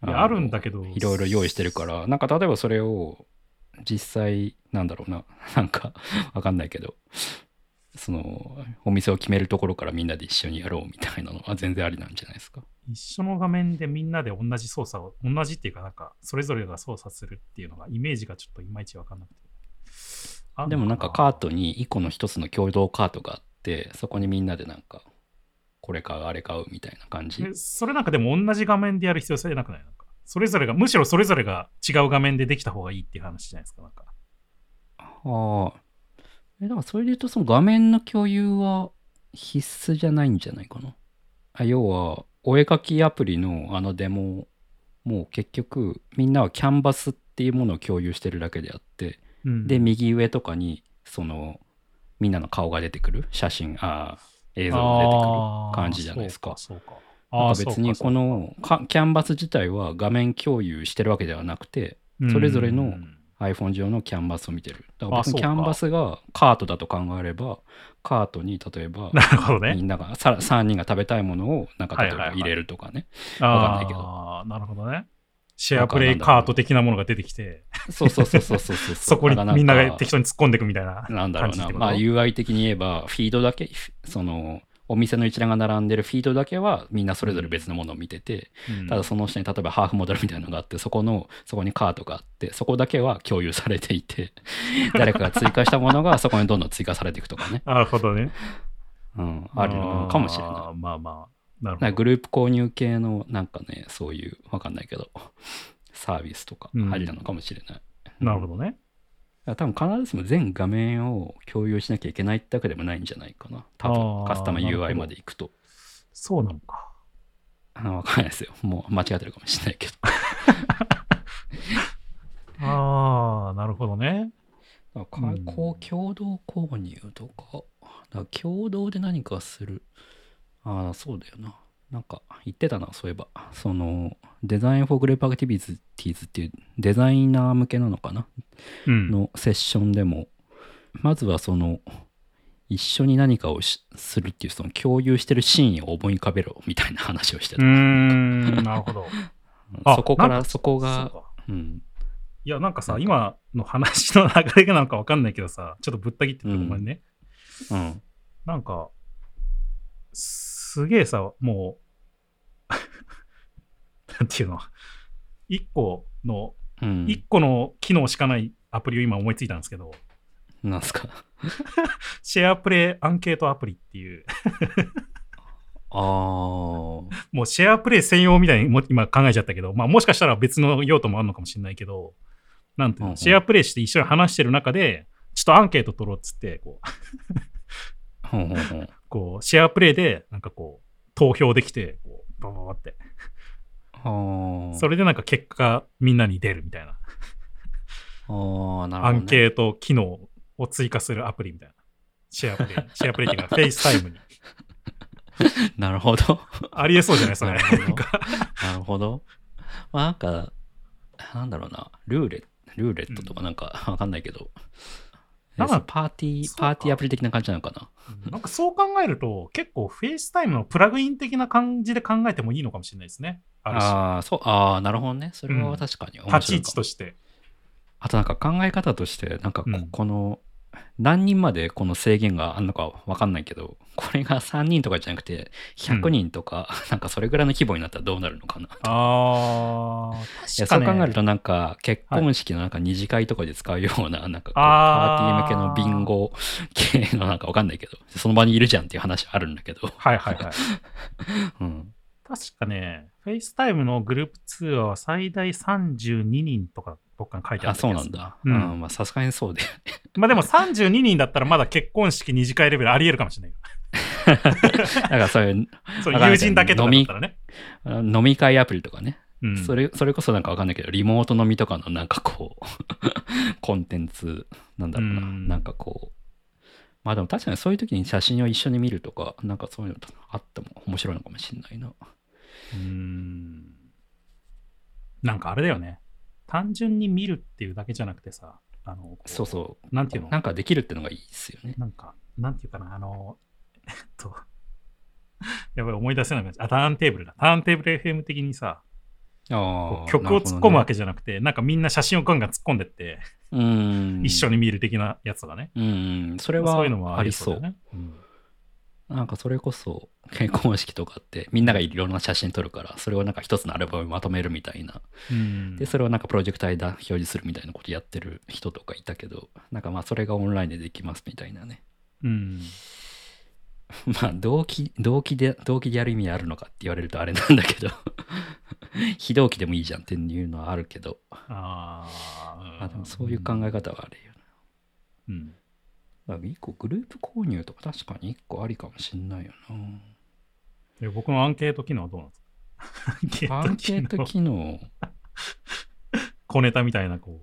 あるんだけどいろいろ用意してるから、なんか例えばそれを、実際、なんだろうな、なんか、わかんないけど、その、お店を決めるところからみんなで一緒にやろうみたいなのは全然ありなんじゃないですか。一緒の画面でみんなで同じ操作を、同じっていうか、なんか、それぞれが操作するっていうのが、イメージがちょっといまいちわかんなくて。でもなんかカートに1個の一つの共同カートがあって、そこにみんなでなんか、これ買う、あれ買うみたいな感じ？えそれなんかでも同じ画面でやる必要性なくない？なんかそれぞれが、むしろそれぞれが違う画面でできた方がいいっていう話じゃないですか。なんかああ。え、だからそれで言うと、その画面の共有は必須じゃないんじゃないかな？あ要は、お絵描きアプリのあのデモもう結局、みんなはキャンバスっていうものを共有してるだけであって、うんで、右上とかに、その、みんなの顔が出てくる？写真、ああ、映像が出てくる感じじゃないですか。そうか。なんか別にこ、のかキャンバス自体は画面共有してるわけではなくて、それぞれのうん iPhone 上のキャンバスを見てる。だから別にキャンバスがカートだと考えれば、カートに例えば、なるほどね。みんながさ3人が食べたいものをなんか例えはいはいはいば入れるとかね。わかんないけどああ、なるほどね。シェアプレイカート的なものが出てきて、そうそうそうそうそうそう。そこにみんながか適当に突っ込んでいくみたいな。なんだろうな。まあ UI 的に言えば、フィードだけ、その、お店の一覧が並んでるフィードだけはみんなそれぞれ別のものを見てて、うんただその下に例えばハーフモデルみたいなのがあって、そこの、そこにカートがあって、そこだけは共有されていて、誰かが追加したものがそこにどんどん追加されていくとかね。なるほどね。うん、あるのかもしれない。まあまあ、なるほど。グループ購入系のなんかね、そういう、わかんないけど、サービスとかうんありなのかもしれない。なるほどね。多分必ずしも全画面を共有しなきゃいけないってわけでもないんじゃないかな。多あ分ーカスタマー UI どまで行くと。そうなのか。あわかんないですよ。もう間違ってるかもしれないけど。ああ、なるほどね。だからうんこう共同購入とか、だから共同で何かする。ああ、そうだよな。なんか言ってたな、そういえば。その、デザインフォーグループアクティビティーズっていうデザイナー向けなのかな？うん。のセッションでも、まずはその、一緒に何かをしするっていうその共有してるシーンを思い浮かべろみたいな話をしてた。うーん、なるほど。あそこからそこがそうん、いや、なんかさ、今の話の流れがなんかわかんないけどさ、ちょっとぶった切っててごめんね。うん、なんか、すげえさ、もう、なんていうの、一個の、うん。一個の機能しかないアプリを今思いついたんですけど、なんすか？シェアプレイアンケートアプリっていう、ああ、もうシェアプレイ専用みたいにも今考えちゃったけど、まあもしかしたら別の用途もあるのかもしれないけど、なんていうの、うんうん。シェアプレイして一緒に話してる中で、ちょっとアンケート取ろうっつって、こう、ほんほんほん。こう、シェアプレイで、なんかこう、投票できて、こう、バババって。それでなんか結果がみんなに出るみたいな。なね。アンケート機能を追加するアプリみたいな。SharePlay。SharePlay っていうか、 FaceTime に。なるほど。ありえそうじゃないそれ。なるほどなんかなるほど。まあなんか、なんだろうな、ルーレット、ルーレットとかなんかわかんないけど、なんかパーティー、パーティーアプリ的な感じなのかな。なんかそう考えると、結構 FaceTime のプラグイン的な感じで考えてもいいのかもしれないですね。あ。ああ、そう、ああ、なるほどね。それは確かに面白いかも、立ち位置として。あとなんか考え方として、なんかこ,、うんこの、何人までこの制限があるのかわかんないけど、これが3人とかじゃなくて、100人とか、なんかそれぐらいの規模になったらどうなるのかな。いあ確かね。そう考えるとなんか結婚式のなんか二次会とかで使うような、なんかパーティー向けのビンゴ系のなんかわかんないけど、その場にいるじゃんっていう話あるんだけど。はいはいはい。うん。確かね、FaceTime のグループ通話は最大32人とかどっかに書いてああ、ったそうなんだ。ううんん、まあさすがにそうで。まあでも32人だったらまだ結婚式二次会レベルありえるかもしれないよ。だからそういうそう、友人だけとかだったらね。あ飲み会アプリとかね。うん、それそれこそなんかわかんないけど、リモート飲みとかのなんかこう、コンテンツ、なんだろうな、うんなんかこう、まあでも確かにそういう時に写真を一緒に見るとか、なんかそういうのあっても面白いのかもしれないな。うーん。なんかあれだよね。単純に見るっていうだけじゃなくてさ、あの、こそうそう。なんていうの？なんかできるってのがいいですよね。なんか、なんていうかな、あの、えっと、やばい、思い出せなくなっちゃうあ、ターンテーブルだ。ターンテーブル FM 的にさ、曲を突っ込むわけ。けじゃなくて、なんかみんな写真をガンガン突っ込んでって、うん。一緒に見る的なやつがね。うん、それそういうのもありはありそう。そうね。うんなんかそれこそ結婚式とかってみんながいろんな写真撮るからそれをなんか一つのアルバムにまとめるみたいな。うん。でそれをなんかプロジェクターで表示するみたいなことやってる人とかいたけどなんかまあそれがオンラインでできますみたいなね。うん。まあ動機動機で動機でやる意味あるのかって言われるとあれなんだけど。非同期でもいいじゃんっていうのはあるけど。あーうん。まあでもそういう考え方はあるよねうん。だから一個グループ購入とか確かに一個ありかもしんないよで僕のアンケート機能はどうなんですか？な。アンケート機能、小ネタみたいな、こ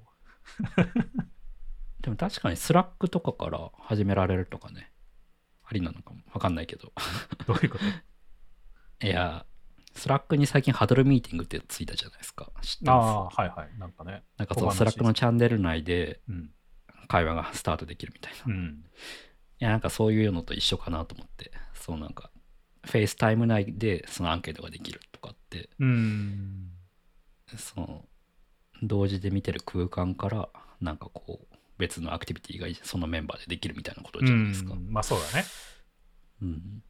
でも確かに Slack とかから始められるとかね。ありなのかも。わかんないけど。う、どういうこと？いや、 Slack に最近ハドルミーティングってついたじゃないですか。知ってます？あ、はいはい。なんかね。なんかそう、小話 Slack のチャンネル内でうん。会話がスタートできるみたいな。いうん。や、なんかそういうのと一緒かなと思って。そうなんか、 FaceTime 内でそのアンケートができるとかって、うん。その、同時で見てる空間から、なんかこう、別のアクティビティがそのメンバーでできるみたいなことじゃないですか。うんまあそうだね。うん。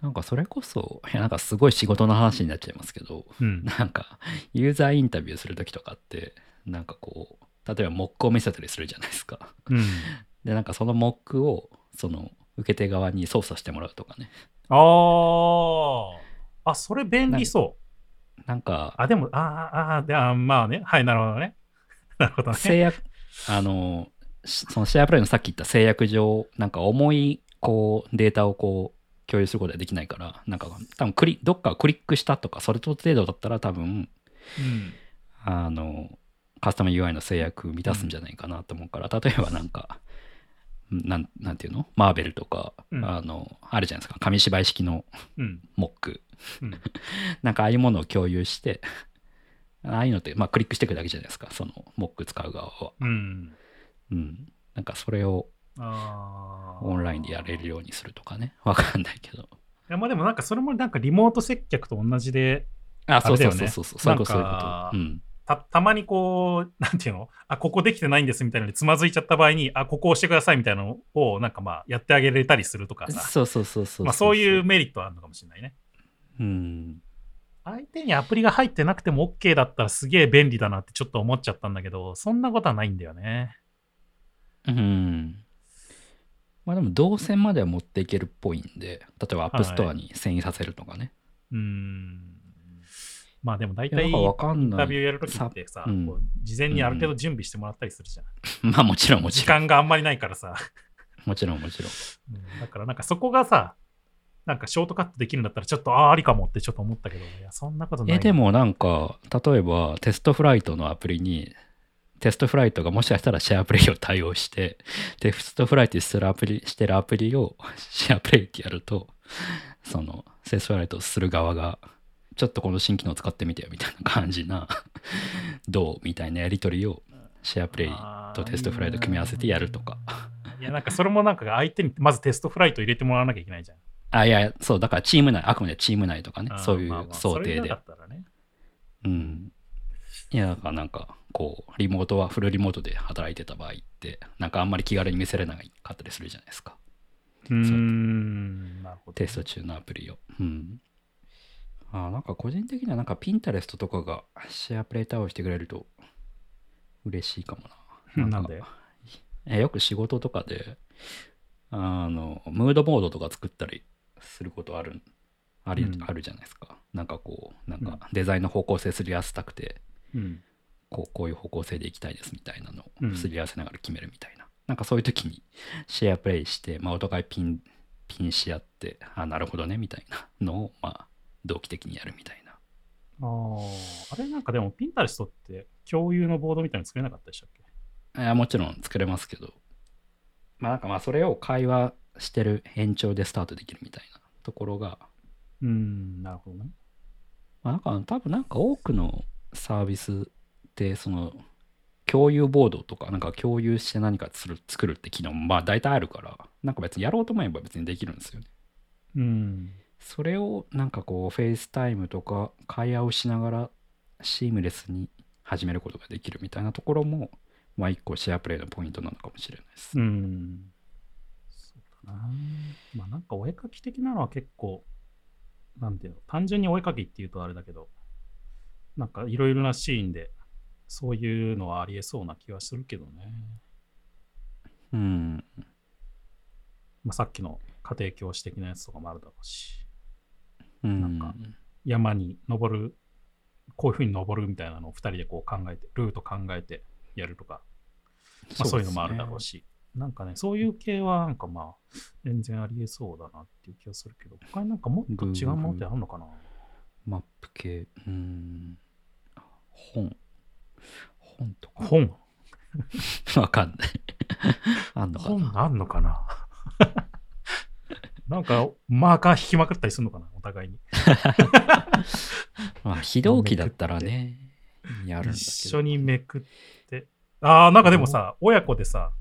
なんかそれこそ、いやなんかすごい仕事の話になっちゃいますけど、うん。なんかユーザーインタビューするときとかって、なんかこう、例えばモックを見せたりするじゃないですか。うん。で、なんかそのモックを、その受け手側に操作してもらうとかね。ああ。あ、それ便利そう。なんか、あ、でも、ああ、ああ、であまあね。はい、なるほどね。なるほどね。制約、あの、しそのシェアプレイのさっき言った制約上、なんか重い、こう、データをこう、共有することができないから、なんか多分クリ、どっかをクリックしたとか、それと程度だったら多分、うん。あの、カスタム UI の制約満たすんじゃないかなと思うから、例えばなんか、なんなんていうの？マーベルとか、うんあの、あるじゃないですか。紙芝居式のうん。モック。うん。なんかああいうものを共有して、ああいうのって、まあクリックしていくだけじゃないですか。そのモック使う側は。うん。うん。なんかそれをああ。オンラインでやれるようにするとかね。わかんないけど。いや、まあでもなんかそれもなんかリモート接客と同じで、あ、そうそうそうそうそう。そういうこと、そういうこと。うん。たたまにこう、なんていうの？あ、ここできてないんですみたいなのでつまずいちゃった場合に、あ、ここ押してくださいみたいなのを、なんかまあ、やってあげれたりするとかさ。そうそうそうそう。まあそういう。メリットはあるのかもしれないね。うん。相手にアプリが入ってなくても OK だったらすげえ便利だなってちょっと思っちゃったんだけど、そんなことはないんだよね。うん。まあでも動線までは持っていけるっぽいんで、例えば App Store に遷移させるとかね。うーん。まあでも大体、イン。タビューやるときってさ、うん事前にある程度準備してもらったりするじゃん。まあもちろんも時ちろん。間があんまりないからさ。もちろんもちろん。うんだからなんかそこがさ、なんかショートカットできるんだったらちょっとああ、ありかもってちょっと思ったけど、いや、そんなことない。え、で、もなんか、例えば TestFlight のアプリに、テストフライトがもしかしたらシェアプレイを対応して、テストフライトしてるアプリしてるアプリをシェアプレイってやると、その、テストフライトをする側が、ちょっとこの新機能使ってみてよみたいな感じな、どうみたいなやり取りをシェアプレイとテストフライト組み合わせてやるとか。いや、なんかそれもなんか相手にまずテストフライト入れてもらわなきゃいけないじゃん。あ、いや、そう、だからチーム内、あくまでチーム内とかねそういう想定で。うん。いや、だからなんか、こう、リモートはフルリモートで働いてた場合って、なんかあんまり気軽に見せれなかったりするじゃないですか。うーん。テスト中のアプリを。うん。あーなんか個人的にはなんかピンタレストとかがシェアプレイ対応してくれると嬉しいかもな。かなんで？えよく仕事とかで、あの、ムードボードとか作ったりすることある、あり、うんあるじゃないですか。なんかこう、なんうんかデザインの方向性すり合わせたくて、うん。こうこういう方向性でいきたいですみたいなのうんをすり合わせながら決めるみたいな。なんかそういう時にシェアプレイして、まあ、お互いピン、ピンし合って、あ、なるほどねみたいなのを、まあ、同期的にやるみたいな。ああ、あれなんかでも、ピンタレストって共有のボードみたいに作れなかったでしたっけ？いやもちろん作れますけど、まあなんかまあそれを会話してる延長でスタートできるみたいなところが、うーん、なるほどね。まあなんか多分なんか多くのサービスってその共有ボードとかなんか共有して何かする作るって機能もまあ大体あるからなんか別にやろうと思えば別にできるんですよね。うん。それをなんかこう FaceTime とか会話をしながらシームレスに始めることができるみたいなところもまあ一個シェアプレイのポイントなのかもしれないです。うん。そうだな。まあなんかお絵描き的なのは結構、なんていうの、単純にお絵描きっていうとあれだけど、なんかいろいろなシーンで、そういうのはありえそうな気はするけどね。うん。まあ、さっきの家庭教師的なやつとかもあるだろうし、うん。なんか山に登る、こういうふうに登るみたいなのを2人でこう考えて、ルート考えてやるとか、まあ、そういうのもあるだろうし。し。なんかね、そういう系はなんかまあ、全然ありえそうだなっていう気がするけど、他になんかもっと違うものってあるのかな？マップ系、うーん。本。本とか。本？わかんない。あんのかな？本あんのかな？なんか、マーカー引きまくったりするのかなお互いに。まあ、非同期だったらね、やるんだけど。一緒にめくって。ああ、なんかでもさ、親子でさ、うん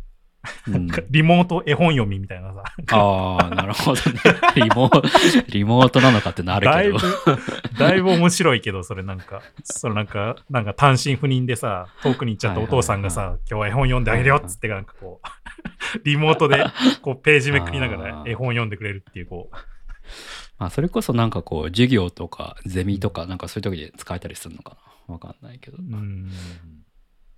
リモート絵本読みみたいなさ、ああ、なるほどね。リモート、リモートなのかってなるだいぶけど。、だいぶ面白いけど、それなんか、それなんか、なんか単身赴任でさ、遠くに行っちゃったお父さんがさ、今日は絵本読んであげるよっつって、なんかこう、リモートで、こう、ページめくりながら絵本読んでくれるっていう、こう、まあ、それこそなんかこう、授業とかゼミとか、なんかそういう時で使えたりするのかな。わかんないけど。うーん。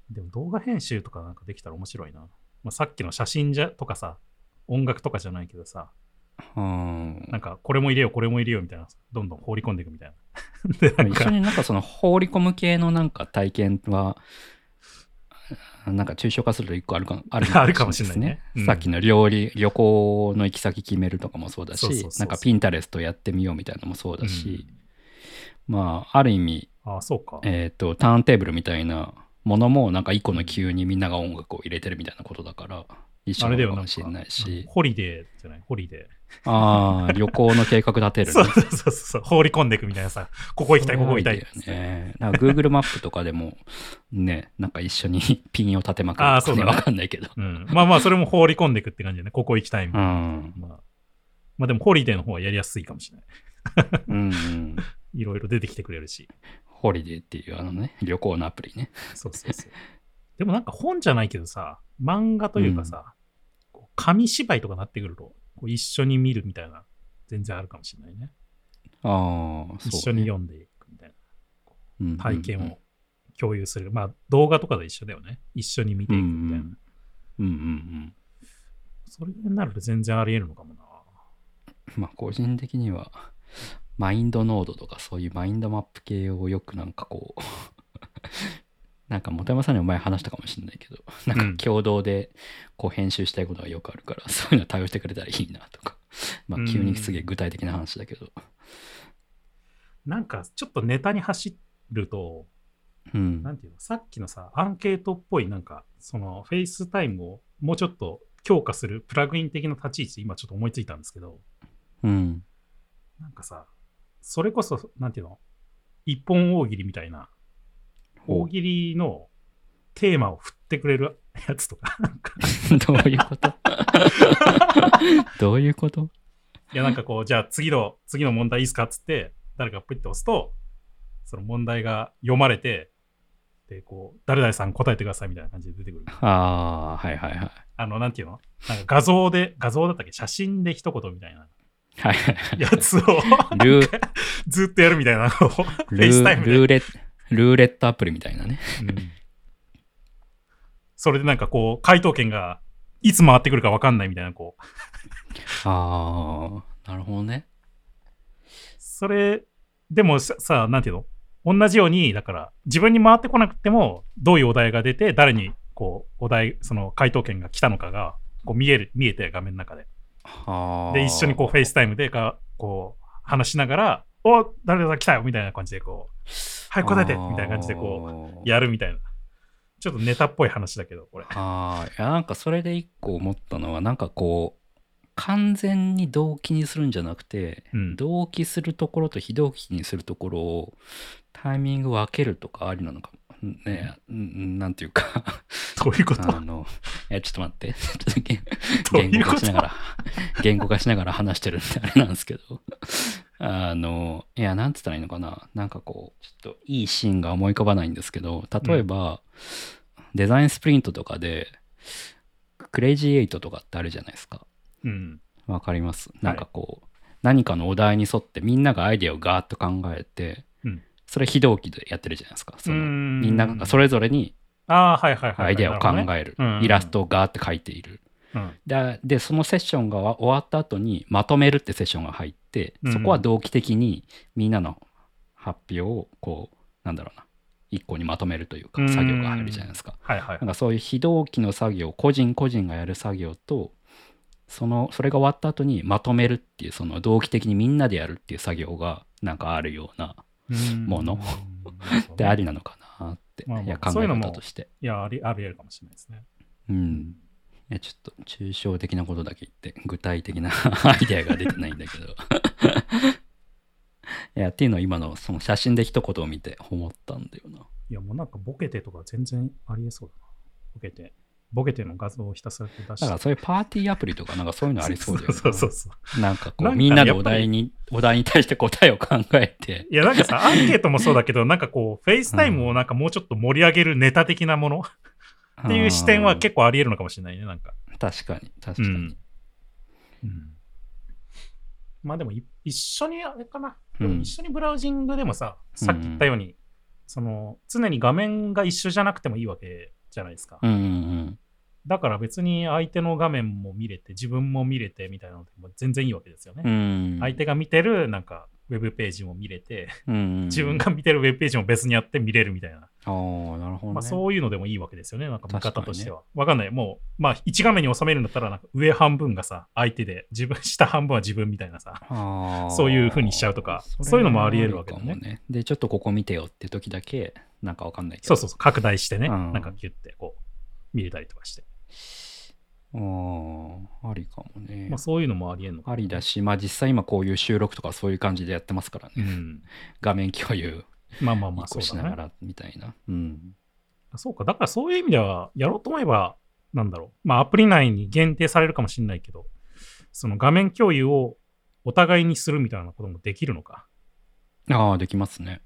でも動画編集とかなんかできたら面白いな。まあ、さっきの写真じゃとかさ、音楽とかじゃないけどさ、うん。なんかこれも入れよう、これも入れようみたいな、どんどん放り込んでいくみたいな。で、なんか、一緒になんかその放り込む系のなんか体験は、なんか抽象化すると一個あるか あるかもしれないねですうんさっきの料理、旅行の行き先決めるとかもそうだし、なんかピンタレストやってみようみたいなのもそうだし、まあ、ある意味、ああ、そうか。えっ、と、ターンテーブルみたいなものも、なんか一個の急にみんなが音楽を入れてるみたいなことだから、一緒なんかなのかもしれないし、ホリデーじゃない、ホリデああ、旅行の計画立てー。る そうそうそうそう、放り込んでいくみたいなさ、ここ行きたい、ここ行きたい。よね。なんか Google マップとかでも、ね、なんか一緒に ピンを立てまくるあーそうだねわかんないけど。うん。まあまあ、それも放り込んでいくって感じでね、ここ行きたいみたういな。ん。まあ、まあでも、 Holiday の方はやりやすいかもしれない。うん、うん。いろいろ出てきてくれるし。 Holiday っていうあのね、旅行のアプリね。そうそうそう。でもなんか本じゃないけどさ、漫画というかさ、こう紙芝居とかなってくると、こう一緒に見るみたいな、全然あるかもしれないね。ああ、ね。一緒に読んでいくみたいうんな体験を共有する。まあ動画とかと一緒だよね。一緒に見ていくみたいな。うんうんうん。それになると全然あり得るのかもな。まあ、個人的には、マインドノードとかそういうマインドマップ系をよくなんかこう、なんか本山さんにも前話したかもしれないけど、なんか共同でこう編集したいことがよくあるから、そういうの対応してくれたらいいなとか。まあ、急にすげえ具体的な話だけど。なんかちょっとネタに走ると、うん。なんていうの、さっきのさ、アンケートっぽい、なんか、その、 FaceTime をもうちょっと強化するプラグイン的な立ち位置、今ちょっと思いついたんですけど、うん。なんかさ、それこそ、なんていうの、一本大喜利みたいな、大喜利のテーマを振ってくれる やつとか、どういうこと？どういうこと？いや、なんかこう、じゃあ次の、次の問題いいですかっつって、誰かがプイッて押すと、その問題が読まれて、で、こう、誰々さん答えてくださいみたいな感じで出てくる。ああ、はいはいはい。あの、なんていうの？なんか画像で、画像だったっけ？写真で一言みたいなはい。やつをずっとやるみたいなのを、 FaceTime で。ルーレット、ルーレットアプリみたいなね。うんそれでなんかこう、回答権がいつ回ってくるか分かんないみたいな、こう、ああ、なるほどね。それ、でもさ、さなんていうの？同じように、だから、自分に回ってこなくても、どういうお題が出て、誰に、こう、お題、その回答権が来たのかが、こう見える、見えて、画面の中で。はあ。で、一緒にこう、 FaceTime でか、こう、話しながら、お誰々さん来たよみたいな感じで、こう、はい、答えてみたいな感じで、こう、うやるみたいな。ちょっとネタっぽい話だけど、これ。ああ、いや、なんかそれで一個思ったのは、なんかこう、完全に同期にするんじゃなくて、うん同期するところと非同期にするところをタイミング分けるとかありなのかも。ねうんなんていうかどういうこと？あの、え、ちょっと待って。ちょっと言語化しながら、言語化しながら話してるんであれなんですけど。あの、いや、なんつったらいいのかな。なんかこう、ちょっといいシーンが思い浮かばないんですけど、例えば、デザインスプリントとかで、クレイジーエイトとかってあるじゃないですか。うん。わかります？なんかこう、何かのお題に沿ってみんながアイデアをガーッと考えて、うんそれ非同期でやってるじゃないですか。そのうんみんながそれぞれに。アイデアを考える。うんイラストをガーって描いている。うんででそのセッションが終わった後にまとめるってセッションが入ってうんそこは同期的にみんなの発表をこうなんだろうな一個にまとめるというかうん作業が入るじゃないですか。はいはいなんかそういう非同期の作業個人個人がやる作業とそのそれが終わった後にまとめるっていうその同期的にみんなでやるっていう作業がなんかあるようなものでありなのかなって、まあまあいや考えそういうのも方として。いや、ありありえるかもしれないですね。うん。いやちょっと抽象的なことだけ言って具体的な アイデアが出てないんだけど。いやっていうのは今のその写真で一言を見て思ったんだよな。いや、もうなんかボケてとか全然ありえそうだな。ボケて。ボケての画像をひたすら出して。だからそういうパーティーアプリとかなんかそういうのありそうだよね。そうそうそう。なんかこうみんなでお題に、お題に対して答えを考えて。いや、なんかさ、アンケートもそうだけど、なんかこう、 FaceTime をなんかもうちょっと盛り上げるネタ的なもの？っていう視点は結構あり得るのかもしれないね、なんか。構確かに、確かに。うん。うん、まあでもい、一緒にあれかな、うん一緒にブラウジングでもさ、さっき言ったように、その、常に画面が一緒じゃなくてもいいわけじゃないですか。うんうんだから別に相手の画面も見れて、自分も見れてみたいなのでも全然いいわけですよね。うん。うん。相手が見てる、なんか、ウェブページも見れて、うん、自分が見てるウェブページも別にやって見れるみたいな。ああ、なるほど、ね。まあ、そういうのでもいいわけですよね、なんか見方としては。わかんない。もう、まあ、1画面に収めるんだったら、なんか上半分がさ、相手で、自分、下半分は自分みたいなさ。そういう風にしちゃうとかそういうのもあり得るわけだねそれはあるかもで、ちょっとここ見てよって時だけ、なんかわかんないけど。そうそうそう、拡大してね、うんなんかギュッてこう、見れたりとかして。ああ、ありかもね。まあ、そういうのもあり得るのかありだし、まあ実際今こういう収録とかそういう感じでやってますからね。うん。画面共有まあまあまあ、そう。しながらみたいな。うん。そうか、だからそういう意味では、やろうと思えば、なんだろう。まあ、アプリ内に限定されるかもしれないけど、その画面共有をお互いにするみたいなこともできるのか。ああ、できますね。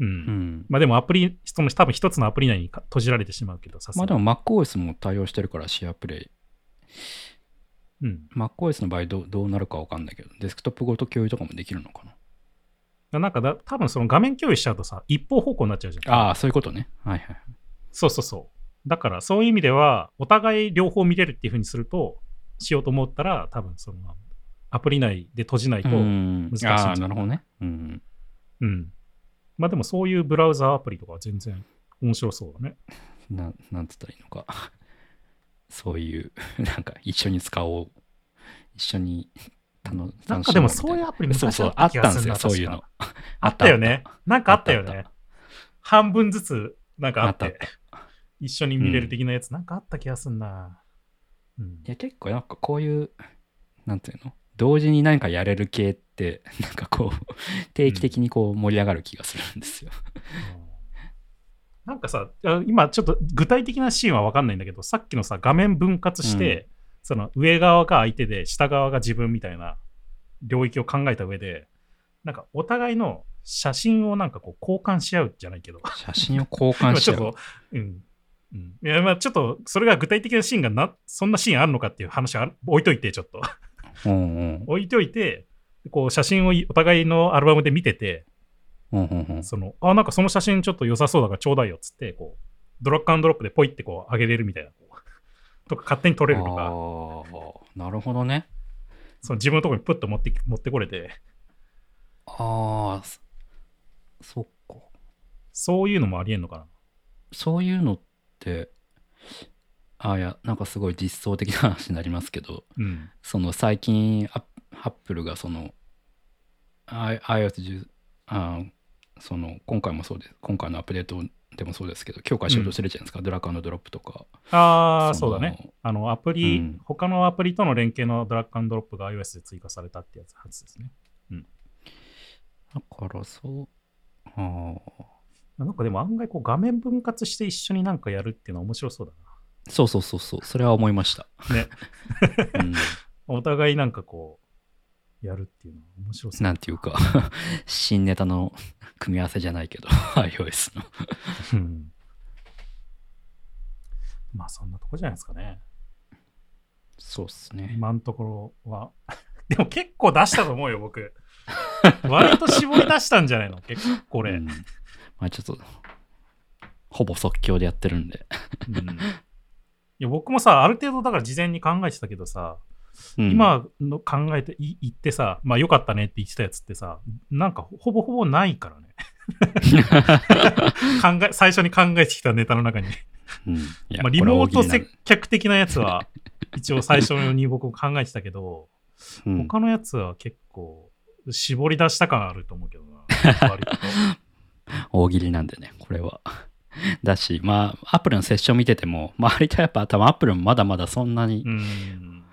うん。うん。まあでもアプリ、その多分一つのアプリ内にか閉じられてしまうけど、さすがに。まあでも MacOS も対応してるからシェアプレイ。うん。MacOS の場合どうどうなるかわかんないけど、デスクトップごと共有とかもできるのかな。なんかだ、多分その画面共有しちゃうとさ、一方方向になっちゃうじゃん。ああ、そういうことね。はいはい。そうそうそう。だからそういう意味では、お互い両方見れるっていうふうにすると、しようと思ったら、多分その、アプリ内で閉じないと、ううん。ん。難しいんじゃないああ、なるほどね。うん。まあでもそういうブラウザーアプリとかは全然面白そうだね。ななんつったらいいのか。そういう、なんか一緒に使おう。一緒に楽楽しもうなんかでもそういうアプリ昔そうそう、あったたんですよ、そういうの確。あったよね。なんかあったよね。半分ずつ、なんかあっあって一緒に見れる的なやつ、なんかあった気がすんな。うんいや、結構なんかこういう、なんていうの？同時に何かやれる系って、なんかこう、定期的にこう盛り上がる気がするんですよ。なんかさ、あ今ちょっと具体的なシーンは分かんないんだけど、さっきのさ、画面分割して、その上側が相手で、下側が自分みたいな領域を考えた上で、なんかお互いの写真をなんかこう交換し合うじゃないけど、写真を交換しちゃう。今ちょっと、うん。うん、いやまあちょっとそれが具体的なシーンがなそんなシーンあるのかっていう話は置いといてちょっとうんうん。置いといてこう写真をお互いのアルバムで見ててうんうんうん。そのあなんかその写真ちょっと良さそうだからちょうだいよっつってこうドラッグアンドロップでポイってこう上げれるみたいな とか勝手に撮れるとか。なるほどね。その自分のところにプッと持って持ってこれて。ああ、そそっか。そういうのもありえんのかな。そういうのって、あいや、なんかすごい実装的な話になりますけど、うん。その最近アッ、プルがその、I- iOS10、あその今回もそうです、今回のアップデートでもそうですけど、強化しようとしてるじゃないですか、ドラッグアンドドロップとか。ああそうだね。あのアプリ、うん。他のアプリとの連携のドラッグアンドロップが iOS で追加されたってやつはずですね。だからそう、ああ、なんかでも案外こう画面分割して一緒になんかやるっていうのは面白そうだそうそうそうそう、それは思いました。ね。お互いなんかこう、やるっていうのは面白そう。なんていうか、新ネタの組み合わせじゃないけど、iOS の。うんまあそんなとこじゃないですかね。そうっすね。今のところは。でも結構出したと思うよ、僕。割と絞り出したんじゃないの？結構これ。うんまあちょっと、ほぼ即興でやってるんで。うんいや僕もさ、ある程度だから事前に考えてたけどさ、うん、今の考えてい言ってさ、まあよかったねって言ってたやつってさ、なんかほぼほぼないからね。考え、最初に考えてきたネタの中に。うんまあ、リモート接客的なやつは、一応最初に僕も考えてたけど、うん他のやつは結構、絞り出した感あると思うけどな。割と 大喜利なんでね、これは。だし、まあ、アップルのセッション見てても、まあ、割とやっぱ、多分アップルもまだまだそんなに、うん。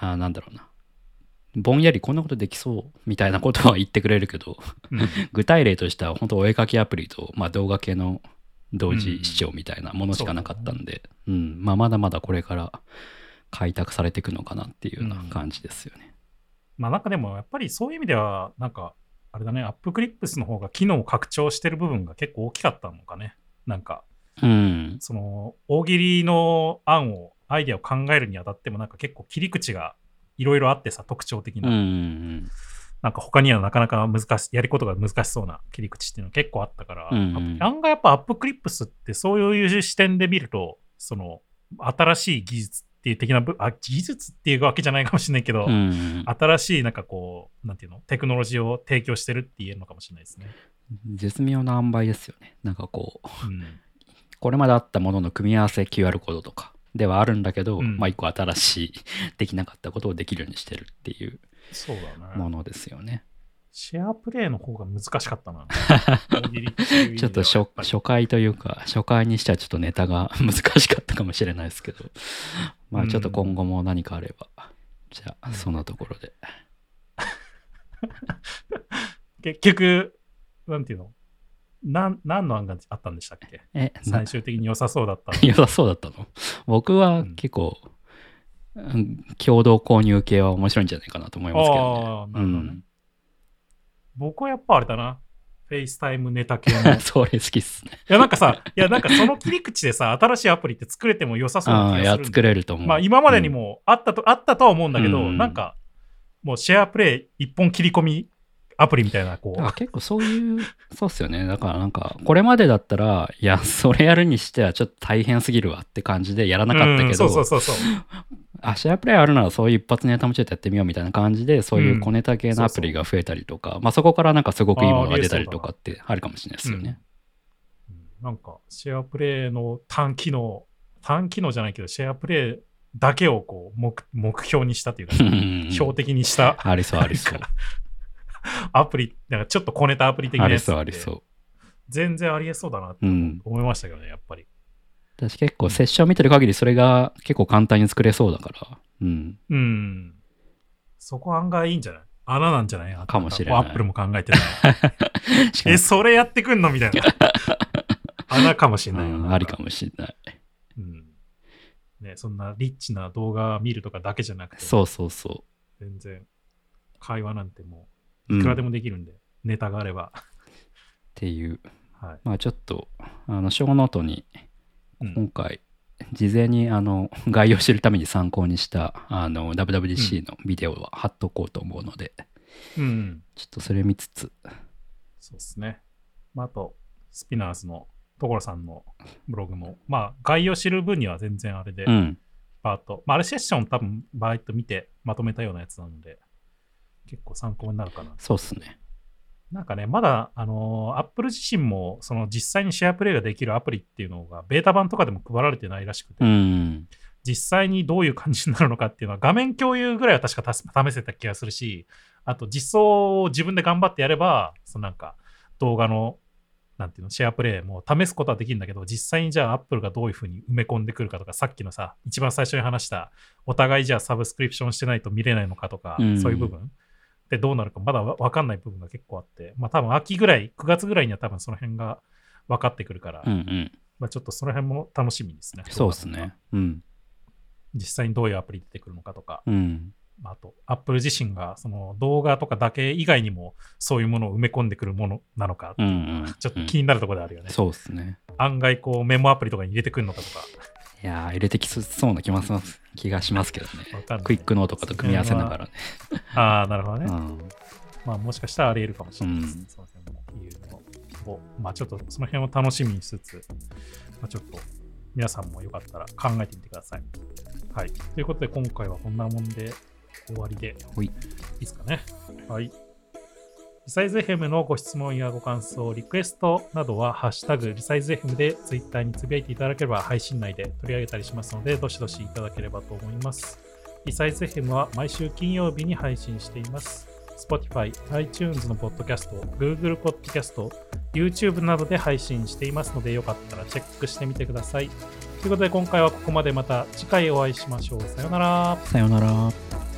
あなんだろうな。ぼんやりこんなことできそうみたいなことは言ってくれるけど、うん 具体例としては本当お絵かきアプリと、まあ、動画系の同時視聴みたいなものしかなかったんで、うんまあ、まだまだこれから開拓されていくのかなっていうような感じですよね。まあなんかでもやっぱりそういう意味では、なんか、あれだね、 App Clips の方が機能を拡張してる部分が結構大きかったのかね。なんか、うん、その、大喜利の案を、アイデアを考えるにあたっても、なんか結構切り口がいろいろあってさ、特徴的うん、な。うん、なんか他にはなかなか難しい、やることが難しそうな切り口っていうのが結構あったから、うん。うん案外やっぱ App Clips ってそういう視点で見ると、その、新しい技術っていう的なぶ、あ、技術っていうわけじゃないかもしれないけど、うん、新しいなんかこう、なんていうの、テクノロジーを提供してるって言えるのかもしれないですね。絶妙な塩梅ですよね。なんかこう、うん。これまであったものの組み合わせ QR コードとかではあるんだけど、うんまあ一個新しいできなかったことをできるようにしてるっていう。ものですよね。シェアプレイの方が難しかったな。ちょっと初初回というか、初回にしてはちょっとネタが難しかったかもしれないですけど、まあちょっと今後も何かあれば、じゃあそんなところで。結局、なんていうの？なん何の案があったんでしたっけ？え、な最終的に良さそうだったの。良さそうだったの？僕は結構、うん共同購入系は面白いんじゃないかなと思いますけどね。どね。うん僕はやっぱあれだな。 FaceTime ネタ系の。い それ好きっすね。や、なんかさ、いや、なんかその切り口でさ、新しいアプリって作れても良さそうな気がするんだ作れると思う。まあ今までにもあったと、あったとは思うんだけど、うんなんか、もう SharePlay 一本切り込みアプリみたいな、こう。結構そういう、そうっすよね。だからなんか、これまでだったら、いや、それやるにしてはちょっと大変すぎるわって感じでやらなかったうんけど、そうそうそうそう。あ、 SharePlay あるならそういう一発ネタもちょっとやってみようみたいな感じで、そういう小ネタ系のアプリが増えたりとか、まあそこからなんかすごくいいものが出たりとかってあるかもしれないですよね。うんなんか、シェアプレイの単機能、単機能じゃないけど、シェアプレイだけをこう目目標にしたというか、う ん標的にしたありそうありそう。アプリ、なんかちょっと小ネタアプリ的なやつありそうありそう。全然ありえそうだなってうん。思いましたけどね、やっぱり。私結構セッション見てる限りそれが結構簡単に作れそうだから、うん。うん。そこ案外いいんじゃない？穴なんじゃない？かもしれないアップルも考えてない。しかもえ、それやってくんの？みたいな。穴かもしれないようんありかもしれない。うん。ね、そんなリッチな動画見るとかだけじゃなくて、そうそうそ全然会話なんてもう。ういくらでも。できるんで、ネタがあれば。ていう。はい。まあちょっと、あの、ショーノートにうん今回、事前にあの 概要を知るために参考にしたあの WWDC のビデオは貼っとこうと思うので、うん。ちょっとそれ見つつ、そうですね。まあ、あと、スピナーズの所さんのブログも、まあ、概要知る分には全然あれで、うん、バーッと、まあ、あれセッション多分バーッと見てまとめたようなやつなので、結構参考になるかな。そうっすね。なんかね、まだ、あのー、Apple 自身も、その実際にシェアプレイができるアプリっていうのが、ベータ版とかでも配られてないらしくて、うん、実際にどういう感じになるのかっていうのは、画面共有ぐらいは確か試せた気がするし、あと実装を自分で頑張ってやれば、そのなんか動画の、なんていうの、シェアプレイも試すことはできるんだけど、実際にじゃあ Apple がどういうふうに埋め込んでくるかとか、さっきのさ、一番最初に話した、お互いじゃあサブスクリプションしてないと見れないのかとか、うんそういう部分ってどうなるかまだわわかんない部分が結構あって、まあ多分秋ぐらい、9月ぐらいには多分その辺が分かってくるから、うん、うん。まあちょっとその辺も楽しみですね。そうっすね。うん、実際にどういうアプリ出てくるのかとか、うん。まああと、Apple 自身がその動画とかだけ以外にもそういうものを埋め込んでくるものなのか、うん、うん。ちょっと気になるところであるよね。そうっすね。案外こうメモアプリとかに入れてくるのかとか、いやー、入れてきそうな気ます気がしますけどね。クイックノートとかと組み合わせながらね。ああ、なるほどね。うん、まあもしかしたらあり得るかもしれないですね。うんその辺もいうのを、まあちょっとその辺を楽しみにしつつ、まあ、ちょっと皆さんもよかったら考えてみてください。はい。ということで今回はこんなもんで終わりでいいですかね。はい。リサイズ FM のご質問やご感想、リクエストなどは、ハッシュタグリサイズ FM でツイッターにつぶやいていただければ配信内で取り上げたりしますので、どしどしいただければと思います。リサイズ FM は毎週金曜日に配信しています。Spotify、iTunes のポッドキャスト、Google ポッドキャスト、YouTube などで配信していますので、よかったらチェックしてみてください。ということで、今回はここまでまた次回お会いしましょう。さようなら。さようなら。